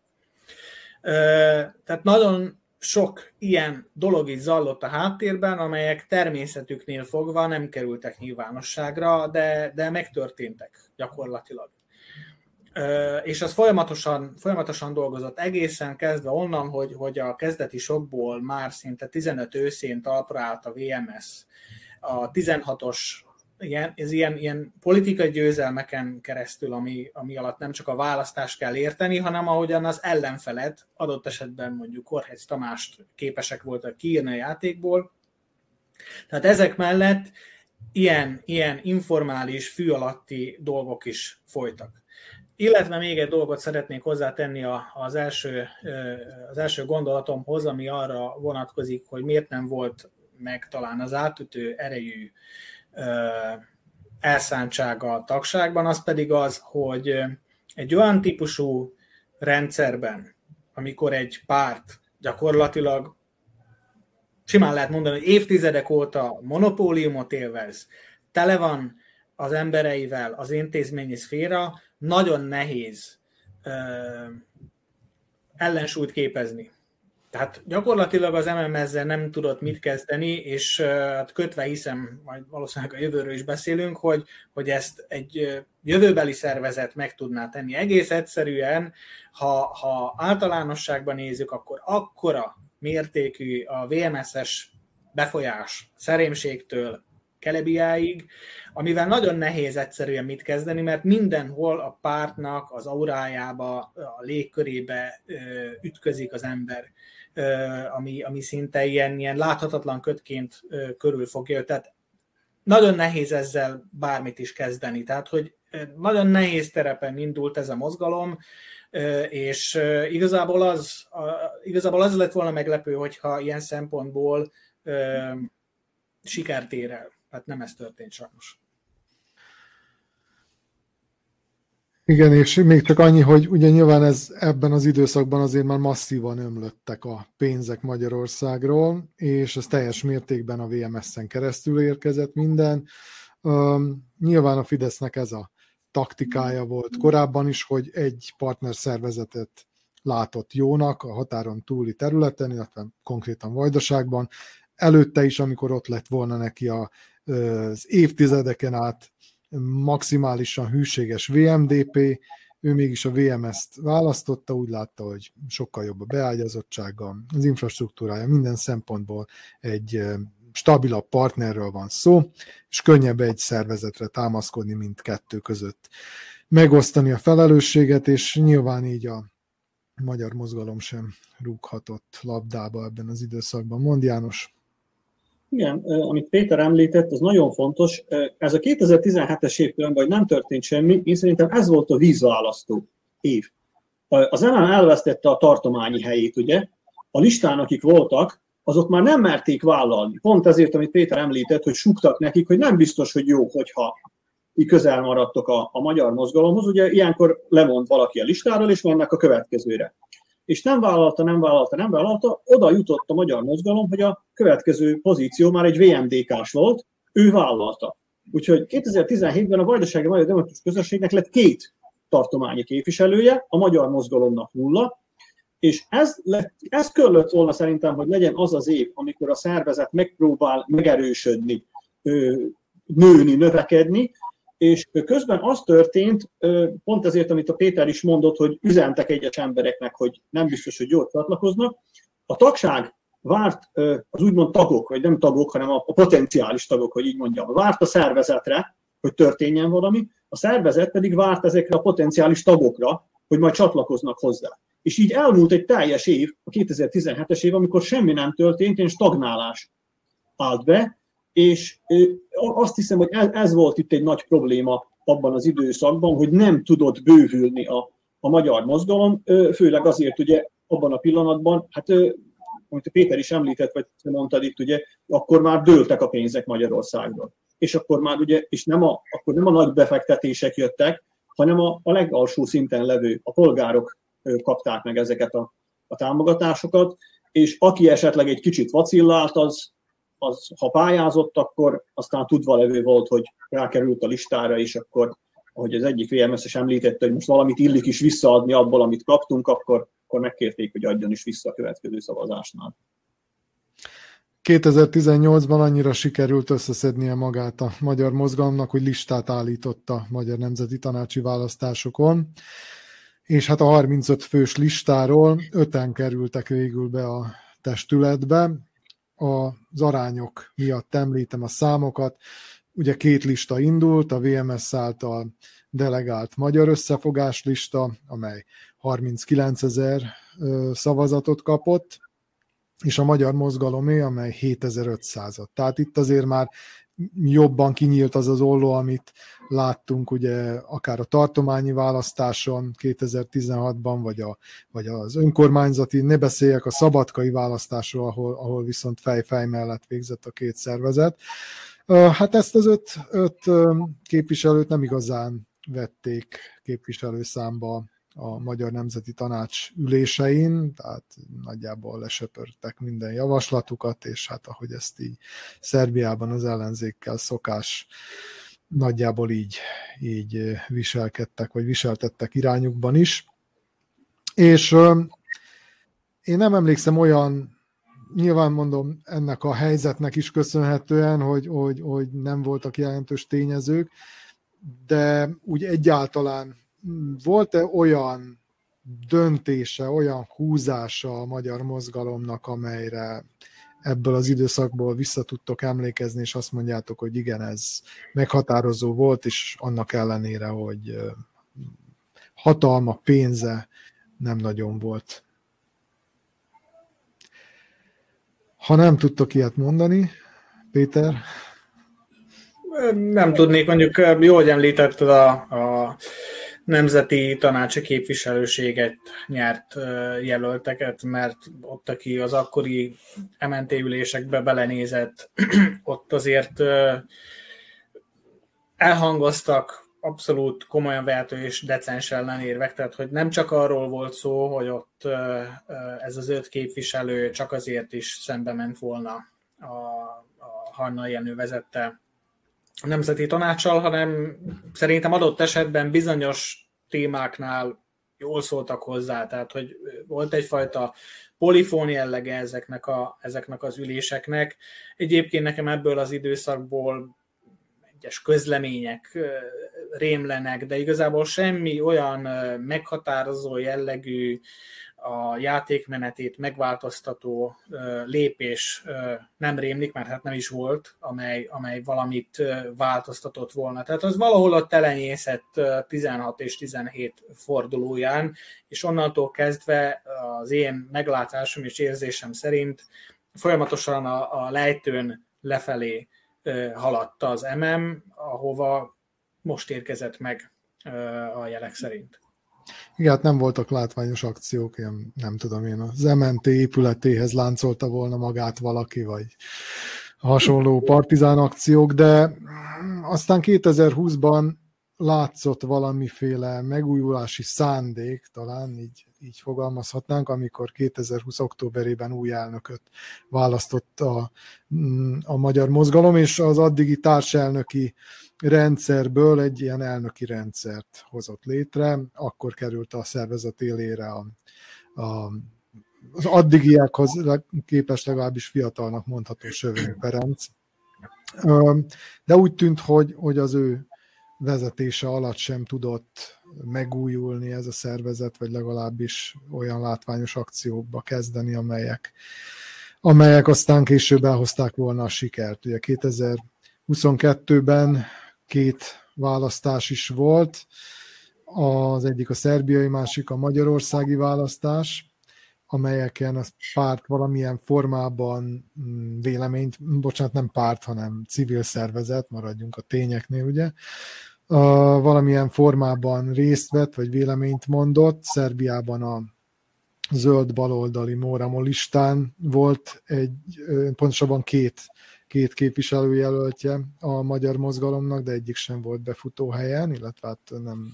Tehát nagyon sok ilyen dolog is zallott a háttérben, amelyek természetüknél fogva nem kerültek nyilvánosságra, de, de megtörténtek gyakorlatilag és az folyamatosan, folyamatosan dolgozott egészen kezdve onnan, hogy, hogy a kezdeti sokból már szinte 15 őszén talpra állt a VMS. A 16-os ilyen, ez ilyen, ilyen politikai győzelmeken keresztül, ami, ami alatt nem csak a választást kell érteni, hanem ahogyan az ellenfelet, adott esetben mondjuk Korhec Tamást képesek voltak kiírni a játékból. Tehát ezek mellett ilyen, ilyen informális, fű alatti dolgok is folytak. Illetve még egy dolgot szeretnék hozzátenni az első, az első gondolatomhoz, ami arra vonatkozik, hogy miért nem volt meg talán az átütő erejű elszántsága a tagságban, az pedig az, hogy egy olyan típusú rendszerben, amikor egy párt gyakorlatilag simán lehet mondani, hogy évtizedek óta monopóliumot élvez, tele van az embereivel az intézményi szféra, nagyon nehéz ö, ellensúlyt képezni. Tehát gyakorlatilag az MMS-zel nem tudott mit kezdeni, és hát kötve hiszem, majd valószínűleg a jövőről is beszélünk, hogy, hogy ezt egy jövőbeli szervezet meg tudná tenni. Egész egyszerűen, ha, ha általánosságban nézzük, akkor akkora mértékű a VMS-es befolyás szerémségtől Kelebiáig, amivel nagyon nehéz egyszerűen mit kezdeni, mert mindenhol a pártnak az aurájába, a légkörébe ütközik az ember, ami, ami szinte ilyen, ilyen láthatatlan kötként körülfogja. Tehát nagyon nehéz ezzel bármit is kezdeni. Tehát, hogy nagyon nehéz terepen indult ez a mozgalom, és igazából az, igazából az lett volna meglepő, hogyha ilyen szempontból sikert ér el. Hát nem ez történt sajnos. Igen, és még csak annyi, hogy ugye nyilván ez ebben az időszakban azért már masszívan ömlöttek a pénzek Magyarországról, és ez teljes mértékben a VMS-en keresztül érkezett minden. Um, nyilván a Fidesznek ez a taktikája volt korábban is, hogy egy partnerszervezetet látott jónak a határon túli területen, illetve konkrétan Vajdaságban. Előtte is, amikor ott lett volna neki a az évtizedeken át maximálisan hűséges VMDP ő mégis a VMS-t választotta, úgy látta, hogy sokkal jobb a beágyazottsága, az infrastruktúrája, minden szempontból egy stabilabb partnerről van szó, és könnyebb egy szervezetre támaszkodni, mint kettő között. Megosztani a felelősséget, és nyilván így a magyar mozgalom sem rúghatott labdába ebben az időszakban. Mond János. Igen, amit Péter említett, az nagyon fontos. Ez a 2017-es év különben, hogy nem történt semmi, én szerintem ez volt a vízválasztó év. Az NM elvesztette a tartományi helyét, ugye? A listán, akik voltak, azok már nem merték vállalni. Pont ezért, amit Péter említett, hogy suktak nekik, hogy nem biztos, hogy jó, hogyha így közel maradtok a, a magyar mozgalomhoz. Ugye ilyenkor lemond valaki a listáról, és mennek a következőre. És nem vállalta, nem vállalta, nem vállalta, oda jutott a magyar mozgalom, hogy a következő pozíció már egy VMDK-s volt, ő vállalta. Úgyhogy 2017-ben a Vajdasági Magyar Demokratikus Közösségnek lett két tartományi képviselője, a magyar mozgalomnak nulla, és ez, lett, ez kellett volna szerintem, hogy legyen az az év, amikor a szervezet megpróbál megerősödni, nőni, növekedni, és közben az történt, pont ezért, amit a Péter is mondott, hogy üzentek egyes embereknek, hogy nem biztos, hogy jól csatlakoznak, a tagság várt az úgymond tagok, vagy nem tagok, hanem a potenciális tagok, hogy így mondjam, várt a szervezetre, hogy történjen valami, a szervezet pedig várt ezekre a potenciális tagokra, hogy majd csatlakoznak hozzá. És így elmúlt egy teljes év, a 2017-es év, amikor semmi nem történt, és stagnálás állt be, és azt hiszem, hogy ez volt itt egy nagy probléma abban az időszakban, hogy nem tudott bővülni a, a magyar mozgalom, főleg azért ugye abban a pillanatban, hát amit Péter is említett, vagy mondtad itt, ugye, akkor már dőltek a pénzek Magyarországról. És akkor már ugye, és nem a, akkor nem a nagy befektetések jöttek, hanem a, a legalsó szinten levő, a polgárok kapták meg ezeket a, a támogatásokat, és aki esetleg egy kicsit vacillált, az, az, ha pályázott, akkor aztán tudva levő volt, hogy rákerült a listára, és akkor, ahogy az egyik VMS-es említette, hogy most valamit illik is visszaadni abból, amit kaptunk, akkor, akkor megkérték, hogy adjon is vissza a következő szavazásnál. 2018-ban annyira sikerült összeszednie magát a magyar mozgalomnak, hogy listát állított a Magyar Nemzeti Tanácsi Választásokon, és hát a 35 fős listáról öten kerültek végül be a testületbe, az arányok miatt említem a számokat. Ugye két lista indult, a VMS által delegált magyar összefogás lista, amely 39 ezer szavazatot kapott, és a magyar mozgalomé, amely 7500-at. Tehát itt azért már jobban kinyílt az az olló, amit láttunk ugye akár a tartományi választáson 2016-ban, vagy, a, vagy az önkormányzati, ne beszéljek a szabadkai választásról, ahol, ahol viszont fej-fej mellett végzett a két szervezet. Hát ezt az öt, öt képviselőt nem igazán vették képviselőszámba a Magyar Nemzeti Tanács ülésein, tehát nagyjából lesöpörtek minden javaslatukat, és hát ahogy ezt így Szerbiában az ellenzékkel szokás, nagyjából így, így viselkedtek, vagy viseltettek irányukban is. És én nem emlékszem olyan, nyilván mondom, ennek a helyzetnek is köszönhetően, hogy, hogy, hogy nem voltak jelentős tényezők, de úgy egyáltalán volt-e olyan döntése, olyan húzása a magyar mozgalomnak, amelyre ebből az időszakból vissza tudtok emlékezni, és azt mondjátok, hogy igen, ez meghatározó volt, és annak ellenére, hogy hatalma, pénze nem nagyon volt. Ha nem tudtok ilyet mondani, Péter? Nem tudnék, mondjuk jó, hogy említetted a, a nemzeti tanácsi képviselőséget nyert jelölteket, mert ott, aki az akkori MNT ülésekbe belenézett, ott azért elhangoztak abszolút komolyan vehető és decens ellenérvek, tehát hogy nem csak arról volt szó, hogy ott ez az öt képviselő csak azért is szembe ment volna a, a Hanna Jenő vezette a Nemzeti Tanácssal, hanem szerintem adott esetben bizonyos témáknál jól szóltak hozzá, tehát hogy volt egyfajta polifón jellege ezeknek, a, ezeknek az üléseknek. Egyébként nekem ebből az időszakból egyes közlemények rémlenek, de igazából semmi olyan meghatározó jellegű a játékmenetét megváltoztató lépés nem rémlik, mert hát nem is volt, amely, amely valamit változtatott volna. Tehát az valahol a telenyészett 16 és 17 fordulóján, és onnantól kezdve az én meglátásom és érzésem szerint folyamatosan a, a lejtőn lefelé haladta az MM, ahova most érkezett meg a jelek szerint. Igen, hát nem voltak látványos akciók, ilyen, nem tudom én, az MNT épületéhez láncolta volna magát valaki, vagy hasonló partizán akciók, de aztán 2020-ban látszott valamiféle megújulási szándék, talán így, így fogalmazhatnánk, amikor 2020. októberében új elnököt választott a, a magyar mozgalom, és az addigi társelnöki rendszerből egy ilyen elnöki rendszert hozott létre, akkor került a szervezet élére a, a az addigiákhoz képes legalábbis fiatalnak mondható Sövény Ferenc. De úgy tűnt, hogy, hogy az ő vezetése alatt sem tudott megújulni ez a szervezet, vagy legalábbis olyan látványos akciókba kezdeni, amelyek, amelyek aztán később elhozták volna a sikert. Ugye 2022-ben két választás is volt, az egyik a szerbiai, másik a magyarországi választás, amelyeken a párt valamilyen formában mm, véleményt, bocsánat, nem párt, hanem civil szervezet, maradjunk a tényeknél, ugye, valamilyen formában részt vett, vagy véleményt mondott. Szerbiában a zöld baloldali Móramo listán volt egy, pontosabban két, két képviselőjelöltje a magyar mozgalomnak, de egyik sem volt befutó helyen, illetve hát nem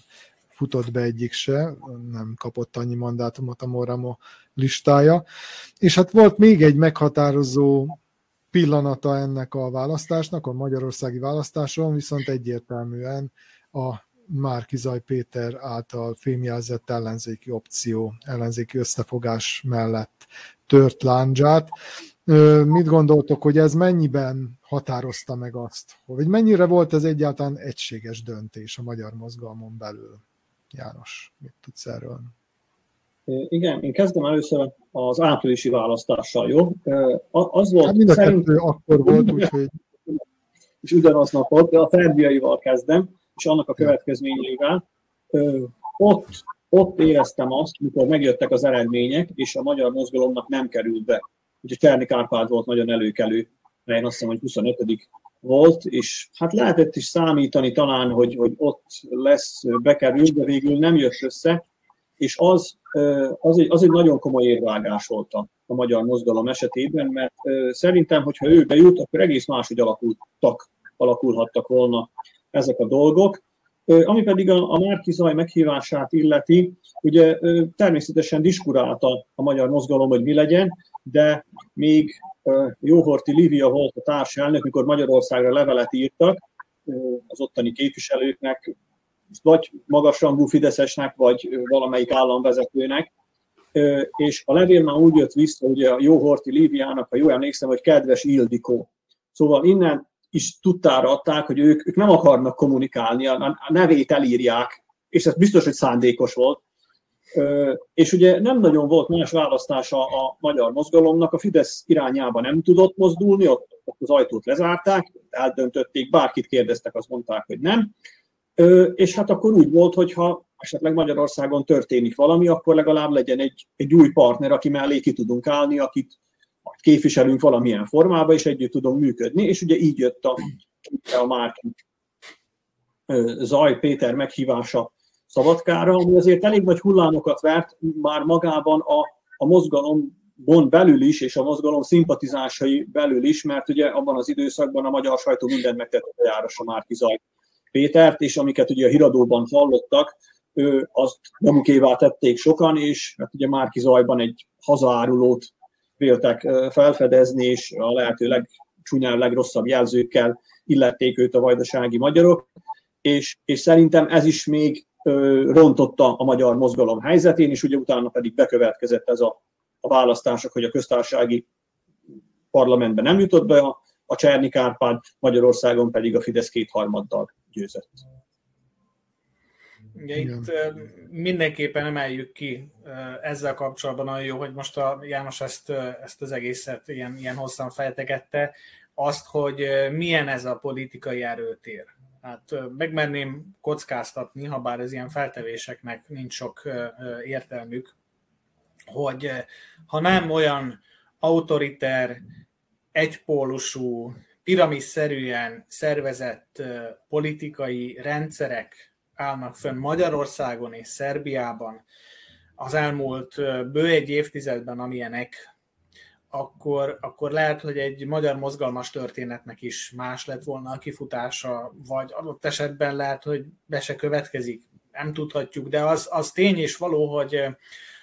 futott be egyik se, nem kapott annyi mandátumot a Moramo listája. És hát volt még egy meghatározó pillanata ennek a választásnak, a magyarországi választáson, viszont egyértelműen a Márkizaj Péter által fémjelzett ellenzéki opció, ellenzéki összefogás mellett tört láncsát. Mit gondoltok, hogy ez mennyiben határozta meg azt, hogy mennyire volt ez egyáltalán egységes döntés a magyar mozgalmon belül? János, mit tudsz erről? Igen, én kezdem először az áprilisi választással, jó? Az volt, hát mind a szerint... akkor volt, úgyhogy... És ugyanaznap volt, de a szerbiaival kezdem, és annak a következményeivel. Ott, ott éreztem azt, mikor megjöttek az eredmények, és a magyar mozgalomnak nem került be. Ugye Csernik Árpád volt nagyon előkelő, mert én azt hiszem, hogy 25 volt, és hát lehetett is számítani talán, hogy, hogy ott lesz bekerül, de végül nem jött össze, és az, az, egy, az egy nagyon komoly érvágás volt a, a magyar mozgalom esetében, mert szerintem, hogyha ő bejut, akkor egész máshogy alakultak, alakulhattak volna ezek a dolgok. Ami pedig a, a Márki Zaj meghívását illeti, ugye természetesen diskurálta a magyar mozgalom, hogy mi legyen, de még Jóhorti Lívia volt a társelnök, mikor Magyarországra levelet írtak az ottani képviselőknek, vagy magasrangú Fideszesnek, vagy valamelyik államvezetőnek, és a levél már úgy jött vissza, hogy a Jóhorti Líviának, ha jól emlékszem, hogy kedves Ildikó. Szóval innen is tudtára adták, hogy ők, ők nem akarnak kommunikálni, a nevét elírják, és ez biztos, hogy szándékos volt. És ugye nem nagyon volt más választása a magyar mozgalomnak, a Fidesz irányába nem tudott mozdulni, ott, ott az ajtót lezárták, eldöntötték, bárkit kérdeztek, azt mondták, hogy nem. És hát akkor úgy volt, hogy ha esetleg Magyarországon történik valami, akkor legalább legyen egy, egy új partner, aki mellé ki tudunk állni, akit képviselünk valamilyen formában, és együtt tudunk működni, és ugye így jött a, a Márki Zaj Péter meghívása Szabadkára, ami azért elég nagy hullámokat vert már magában a, a mozgalomban belül is, és a mozgalom szimpatizásai belül is, mert ugye abban az időszakban a magyar sajtó mindent megtett a járassa Márki Zaj Pétert, és amiket ugye a híradóban hallottak, ő azt magukévá tették sokan, és hát ugye Márki Zajban egy hazaárulót véltek felfedezni, és a lehető legcsúnyább, legrosszabb jelzőkkel illették őt a vajdasági magyarok, és, és szerintem ez is még rontotta a magyar mozgalom helyzetén, és ugye utána pedig bekövetkezett ez a, a választások, hogy a köztársasági parlamentben nem jutott be a a Csernik Árpád, Magyarországon pedig a Fidesz kétharmaddal győzött. Ugye itt mindenképpen emeljük ki ezzel kapcsolatban nagyon jó, hogy most a János ezt, ezt az egészet ilyen, ilyen hosszan fejtegette, azt, hogy milyen ez a politikai erőtér. Hát megmerném kockáztatni, ha bár ez ilyen feltevéseknek nincs sok értelmük, hogy ha nem olyan autoriter, egypólusú, piramisszerűen szervezett politikai rendszerek állnak fönn Magyarországon és Szerbiában az elmúlt bő egy évtizedben, amilyenek, akkor, akkor lehet, hogy egy magyar mozgalmas történetnek is más lett volna a kifutása, vagy adott esetben lehet, hogy be se következik, nem tudhatjuk, de az, az tény és való, hogy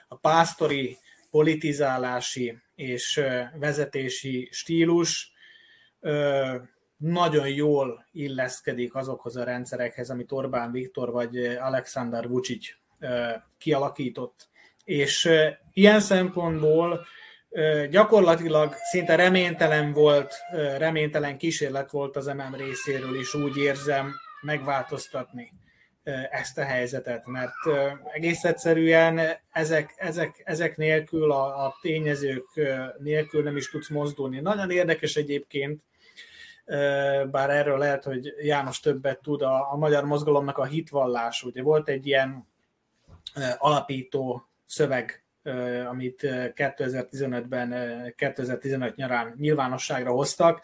a pásztori politizálási és vezetési stílus nagyon jól illeszkedik azokhoz a rendszerekhez, amit Orbán Viktor vagy Alexander Vucic kialakított. És ilyen szempontból gyakorlatilag szinte reménytelen volt, reménytelen kísérlet volt az MM részéről is, úgy érzem, megváltoztatni ezt a helyzetet, mert egész egyszerűen ezek, ezek, ezek nélkül, a, a tényezők nélkül nem is tudsz mozdulni. Nagyon érdekes egyébként, bár erről lehet, hogy János többet tud, a, a magyar mozgalomnak a hitvallás. Ugye volt egy ilyen alapító szöveg, amit 2015-ben, 2015 nyarán nyilvánosságra hoztak,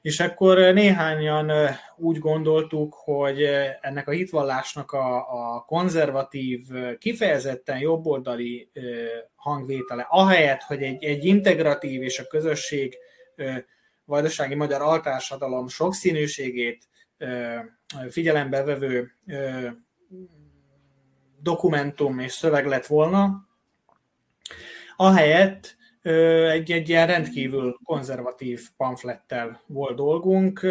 és akkor néhányan úgy gondoltuk, hogy ennek a hitvallásnak a, a konzervatív, kifejezetten jobboldali hangvétele, ahelyett, hogy egy, egy integratív és a közösség vajdasági magyar altársadalom sokszínűségét figyelembe vevő dokumentum és szöveg lett volna, ahelyett egy, egy ilyen rendkívül konzervatív pamflettel volt dolgunk,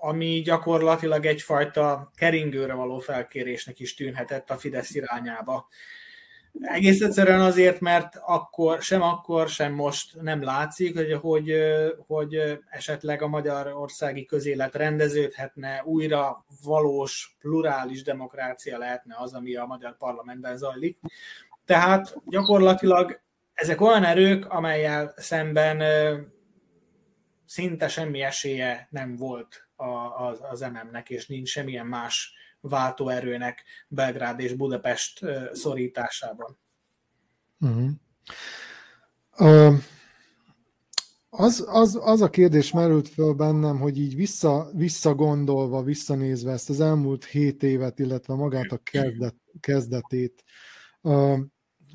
ami gyakorlatilag egyfajta keringőre való felkérésnek is tűnhetett a Fidesz irányába. Egész egyszerűen azért, mert akkor, sem akkor, sem most nem látszik, hogy, hogy, hogy esetleg a magyarországi közélet rendeződhetne, újra valós, plurális demokrácia lehetne az, ami a magyar parlamentben zajlik. Tehát gyakorlatilag ezek olyan erők, amelyel szemben szinte semmi esélye nem volt az, az MM-nek, és nincs semmilyen más váltóerőnek Belgrád és Budapest szorításában. Uh-huh. Uh, az, az, az a kérdés merült föl bennem, hogy így vissza, visszagondolva, visszanézve ezt az elmúlt hét évet, illetve magát a kezdet, kezdetét,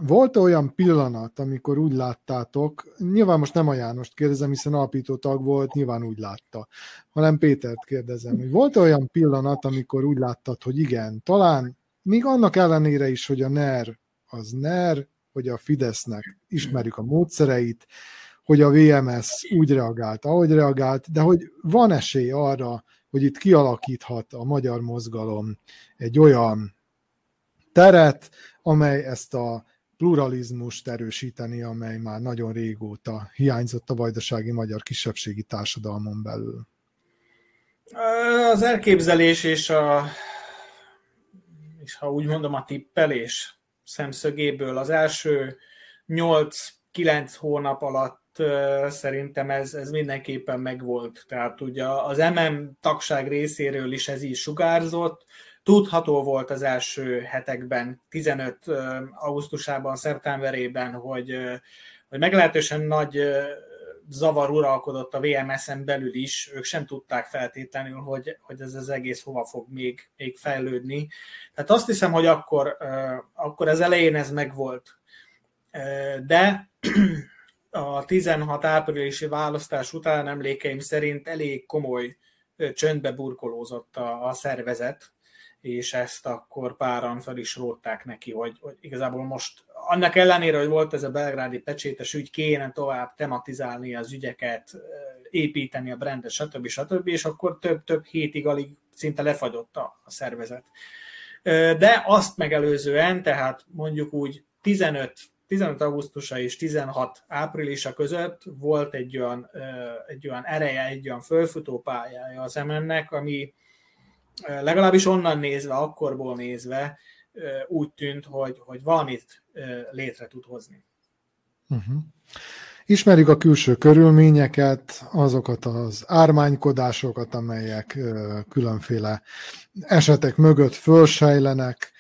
volt olyan pillanat, amikor úgy láttátok, nyilván most nem a Jánost kérdezem, hiszen alapító tag volt, nyilván úgy látta, hanem Pétert kérdezem, hogy volt olyan pillanat, amikor úgy láttad, hogy igen, talán még annak ellenére is, hogy a NER az NER, hogy a Fidesznek ismerjük a módszereit, hogy a VMS úgy reagált, ahogy reagált, de hogy van esély arra, hogy itt kialakíthat a magyar mozgalom egy olyan teret, amely ezt a pluralizmust erősíteni, amely már nagyon régóta hiányzott a vajdasági magyar kisebbségi társadalmon belül? Az elképzelés és a, és ha úgy mondom, a tippelés szemszögéből az első 8-9 hónap alatt szerintem ez, ez mindenképpen megvolt. Tehát ugye az MM tagság részéről is ez is sugárzott, Tudható volt az első hetekben, 15 augusztusában, szeptemberében, hogy, hogy meglehetősen nagy zavar uralkodott a VMS-en belül is, ők sem tudták feltétlenül, hogy, hogy ez az egész hova fog még, még fejlődni. Tehát azt hiszem, hogy akkor, akkor az elején ez megvolt. De a 16 áprilisi választás után emlékeim szerint elég komoly csöndbe burkolózott a, a szervezet, és ezt akkor páran fel is rótták neki, hogy, hogy igazából most annak ellenére, hogy volt ez a belgrádi pecsétes ügy, kéne tovább tematizálni az ügyeket, építeni a brandet, stb. stb. és akkor több-több hétig alig szinte lefagyott a, a szervezet. De azt megelőzően, tehát mondjuk úgy 15 15 augusztusa és 16 áprilisa között volt egy olyan, egy olyan ereje, egy olyan fölfutó pályája az MN-nek, ami legalábbis onnan nézve, akkorból nézve úgy tűnt, hogy, hogy valamit létre tud hozni. Uh-huh. Ismerjük a külső körülményeket, azokat az ármánykodásokat, amelyek különféle esetek mögött fölsejlenek.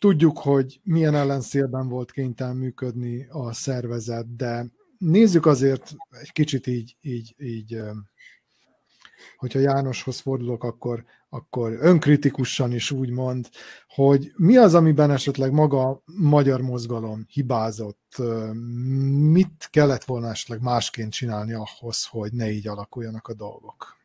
Tudjuk, hogy milyen ellenszélben volt kénytelen működni a szervezet, de nézzük azért egy kicsit így, így, így hogyha Jánoshoz fordulok, akkor, akkor önkritikusan is úgy mond, hogy mi az, amiben esetleg maga a magyar mozgalom hibázott, mit kellett volna esetleg másként csinálni ahhoz, hogy ne így alakuljanak a dolgok?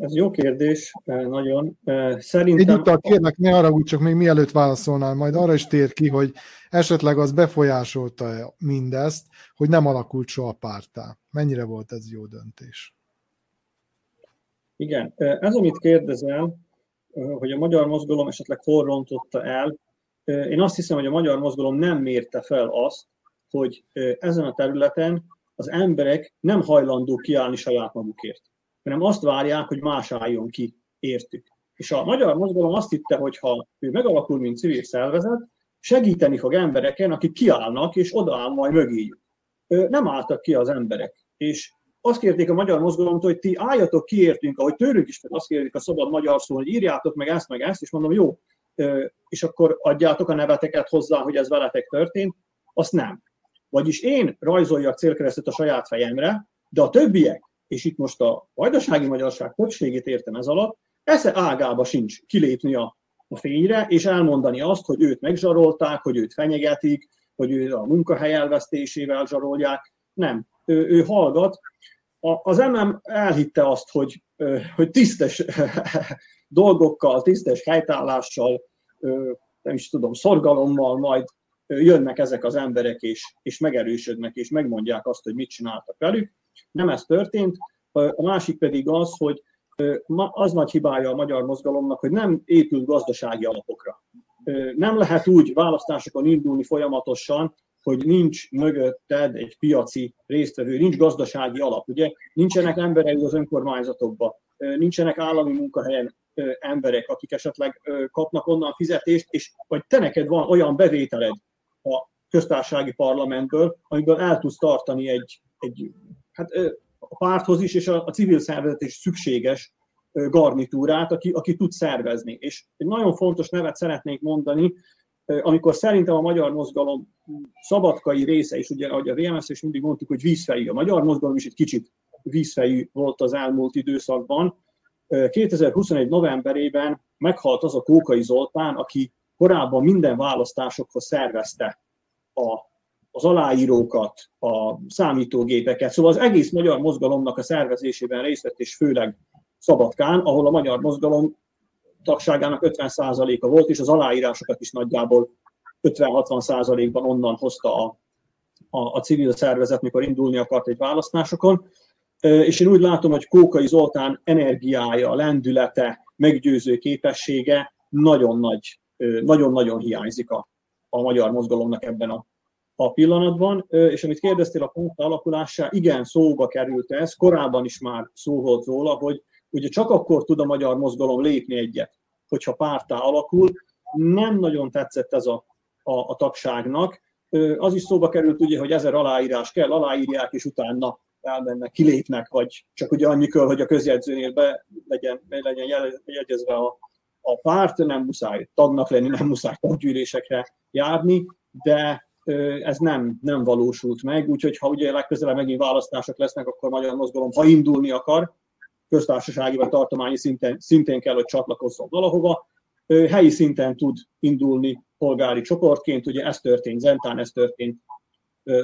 Ez jó kérdés, nagyon. Szerintem... Egyúttal kérlek, ne arra csak még mielőtt válaszolnál, majd arra is tér ki, hogy esetleg az befolyásolta mindezt, hogy nem alakult soha pártá. Mennyire volt ez jó döntés? Igen, ez, amit kérdezel, hogy a magyar mozgalom esetleg forrontotta el, én azt hiszem, hogy a magyar mozgalom nem mérte fel azt, hogy ezen a területen az emberek nem hajlandók kiállni saját magukért, hanem azt várják, hogy más álljon ki értük. És a magyar mozgalom azt hitte, hogy ha ő megalakul, mint civil szervezet, segíteni fog embereken, akik kiállnak, és odaáll majd mögéjük. Nem álltak ki az emberek. És azt kérték a magyar mozgalomtól, hogy ti álljatok ki értünk, ahogy tőlük is azt kérték a szabad magyar szó, hogy írjátok meg ezt, meg ezt, és mondom, jó, és akkor adjátok a neveteket hozzá, hogy ez veletek történt, azt nem. Vagyis én rajzoljak célkeresztet a saját fejemre, de a többiek, és itt most a vajdasági magyarság többségét értem ez alatt, esze ágába sincs kilépni a, a fényre, és elmondani azt, hogy őt megzsarolták, hogy őt fenyegetik, hogy ő a munkahely elvesztésével zsarolják. Nem. Ő, ő hallgat, az MM elhitte azt, hogy, hogy tisztes dolgokkal, tisztes helytállással, nem is tudom, szorgalommal majd jönnek ezek az emberek, és, és megerősödnek, és megmondják azt, hogy mit csináltak velük. Nem ez történt. A másik pedig az, hogy az nagy hibája a magyar mozgalomnak, hogy nem épült gazdasági alapokra. Nem lehet úgy választásokon indulni folyamatosan, hogy nincs mögötted egy piaci résztvevő, nincs gazdasági alap, ugye? Nincsenek emberei az önkormányzatokban, nincsenek állami munkahelyen emberek, akik esetleg kapnak onnan fizetést, és vagy te neked van olyan bevételed a köztársasági parlamentből, amiből el tudsz tartani egy, egy hát a párthoz is, és a, a civil szervezet is szükséges garnitúrát, aki, aki tud szervezni. És egy nagyon fontos nevet szeretnék mondani, amikor szerintem a magyar mozgalom szabadkai része is, ugye, ahogy a VMS is mindig mondtuk, hogy vízfejű. A magyar mozgalom is egy kicsit vízfejű volt az elmúlt időszakban. 2021. novemberében meghalt az a Kókai Zoltán, aki korábban minden választásokhoz szervezte a, az aláírókat, a számítógépeket. Szóval az egész magyar mozgalomnak a szervezésében részt vett, és főleg Szabadkán, ahol a magyar mozgalom tagságának 50%-a volt, és az aláírásokat is nagyjából 50-60%-ban onnan hozta a, a, a civil szervezet, mikor indulni akart egy választásokon. És én úgy látom, hogy Kókai Zoltán energiája, lendülete, meggyőző képessége nagyon nagy, nagyon-nagyon hiányzik a, a magyar mozgalomnak ebben a, a pillanatban. És amit kérdeztél a pont alakulásá, igen, szóba került ez, korábban is már szó volt róla, hogy ugye csak akkor tud a magyar mozgalom lépni egyet, hogyha pártá alakul. Nem nagyon tetszett ez a, a, a tagságnak. Az is szóba került ugye, hogy ezer aláírás kell, aláírják, és utána elmennek, kilépnek, vagy csak ugye annyi kell, hogy a közjegyzőnél be legyen, be legyen jegyezve a, a párt, nem muszáj tagnak lenni, nem muszáj taggyűlésekre járni, de ez nem, nem valósult meg, úgyhogy ha ugye legközelebb megint választások lesznek, akkor Magyar Mozgalom, ha indulni akar, köztársasági vagy tartományi szinten, szintén kell, hogy csatlakozzon valahova. Helyi szinten tud indulni polgári csoportként, ugye ez történt Zentán, ez történt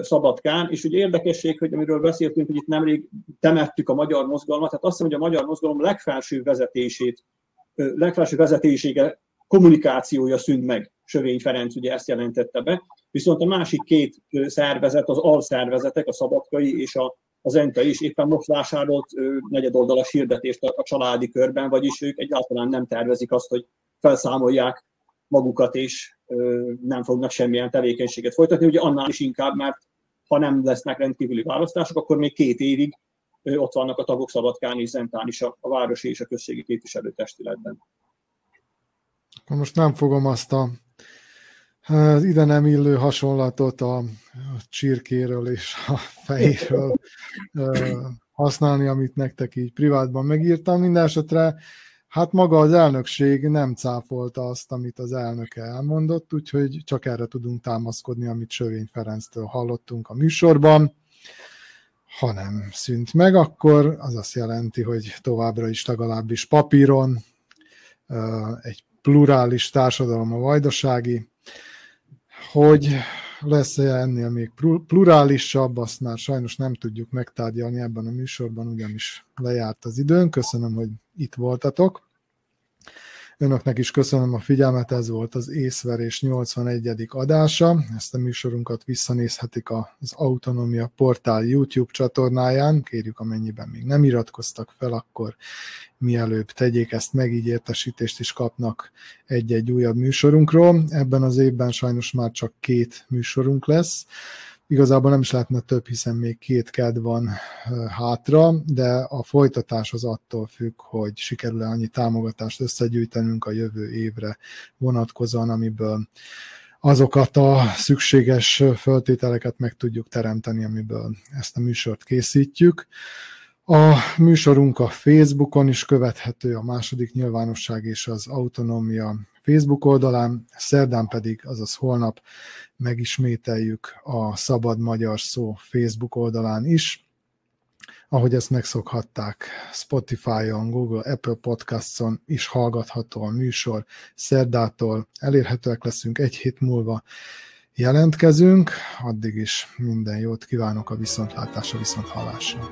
Szabadkán, és ugye érdekesség, hogy amiről beszéltünk, hogy itt nemrég temettük a magyar mozgalmat, tehát azt hiszem, hogy a magyar mozgalom legfelsőbb vezetését, legfelsőbb vezetésége kommunikációja szűnt meg. Sövény Ferenc ugye ezt jelentette be, viszont a másik két szervezet, az alszervezetek, a szabadkai és a az ENTA is éppen most vásárolt negyedoldalas hirdetést a, családi körben, vagyis ők egyáltalán nem tervezik azt, hogy felszámolják magukat is nem fognak semmilyen tevékenységet folytatni, ugye annál is inkább, mert ha nem lesznek rendkívüli választások, akkor még két évig ott vannak a tagok Szabadkán és Zentán is a, a városi és a községi képviselőtestületben. Most nem fogom azt a az ide nem illő hasonlatot a csirkéről és a fejéről használni, amit nektek így privátban megírtam. Mindenesetre hát maga az elnökség nem cáfolta azt, amit az elnöke elmondott, úgyhogy csak erre tudunk támaszkodni, amit Sövény Ferenctől hallottunk a műsorban. Ha nem szűnt meg, akkor az azt jelenti, hogy továbbra is legalábbis papíron egy plurális társadalom a vajdasági, hogy lesz-e ennél még plurálisabb, azt már sajnos nem tudjuk megtárgyalni ebben a műsorban, ugyanis lejárt az időn. Köszönöm, hogy itt voltatok. Önöknek is köszönöm a figyelmet, ez volt az észverés 81. adása. Ezt a műsorunkat visszanézhetik az Autonomia Portál YouTube csatornáján. Kérjük, amennyiben még nem iratkoztak fel, akkor mielőbb tegyék ezt meg, így értesítést is kapnak egy-egy újabb műsorunkról. Ebben az évben sajnos már csak két műsorunk lesz. Igazából nem is lehetne több, hiszen még két ked van hátra, de a folytatás az attól függ, hogy sikerül-e annyi támogatást összegyűjtenünk a jövő évre vonatkozóan, amiből azokat a szükséges föltételeket meg tudjuk teremteni, amiből ezt a műsort készítjük. A műsorunk a Facebookon is követhető, a második nyilvánosság és az autonómia Facebook oldalán, szerdán pedig, azaz holnap megismételjük a Szabad Magyar Szó Facebook oldalán is. Ahogy ezt megszokhatták, Spotify-on, Google, Apple Podcasts-on is hallgatható a műsor szerdától. Elérhetőek leszünk egy hét múlva. Jelentkezünk, addig is minden jót kívánok a viszontlátásra, viszonthallásra.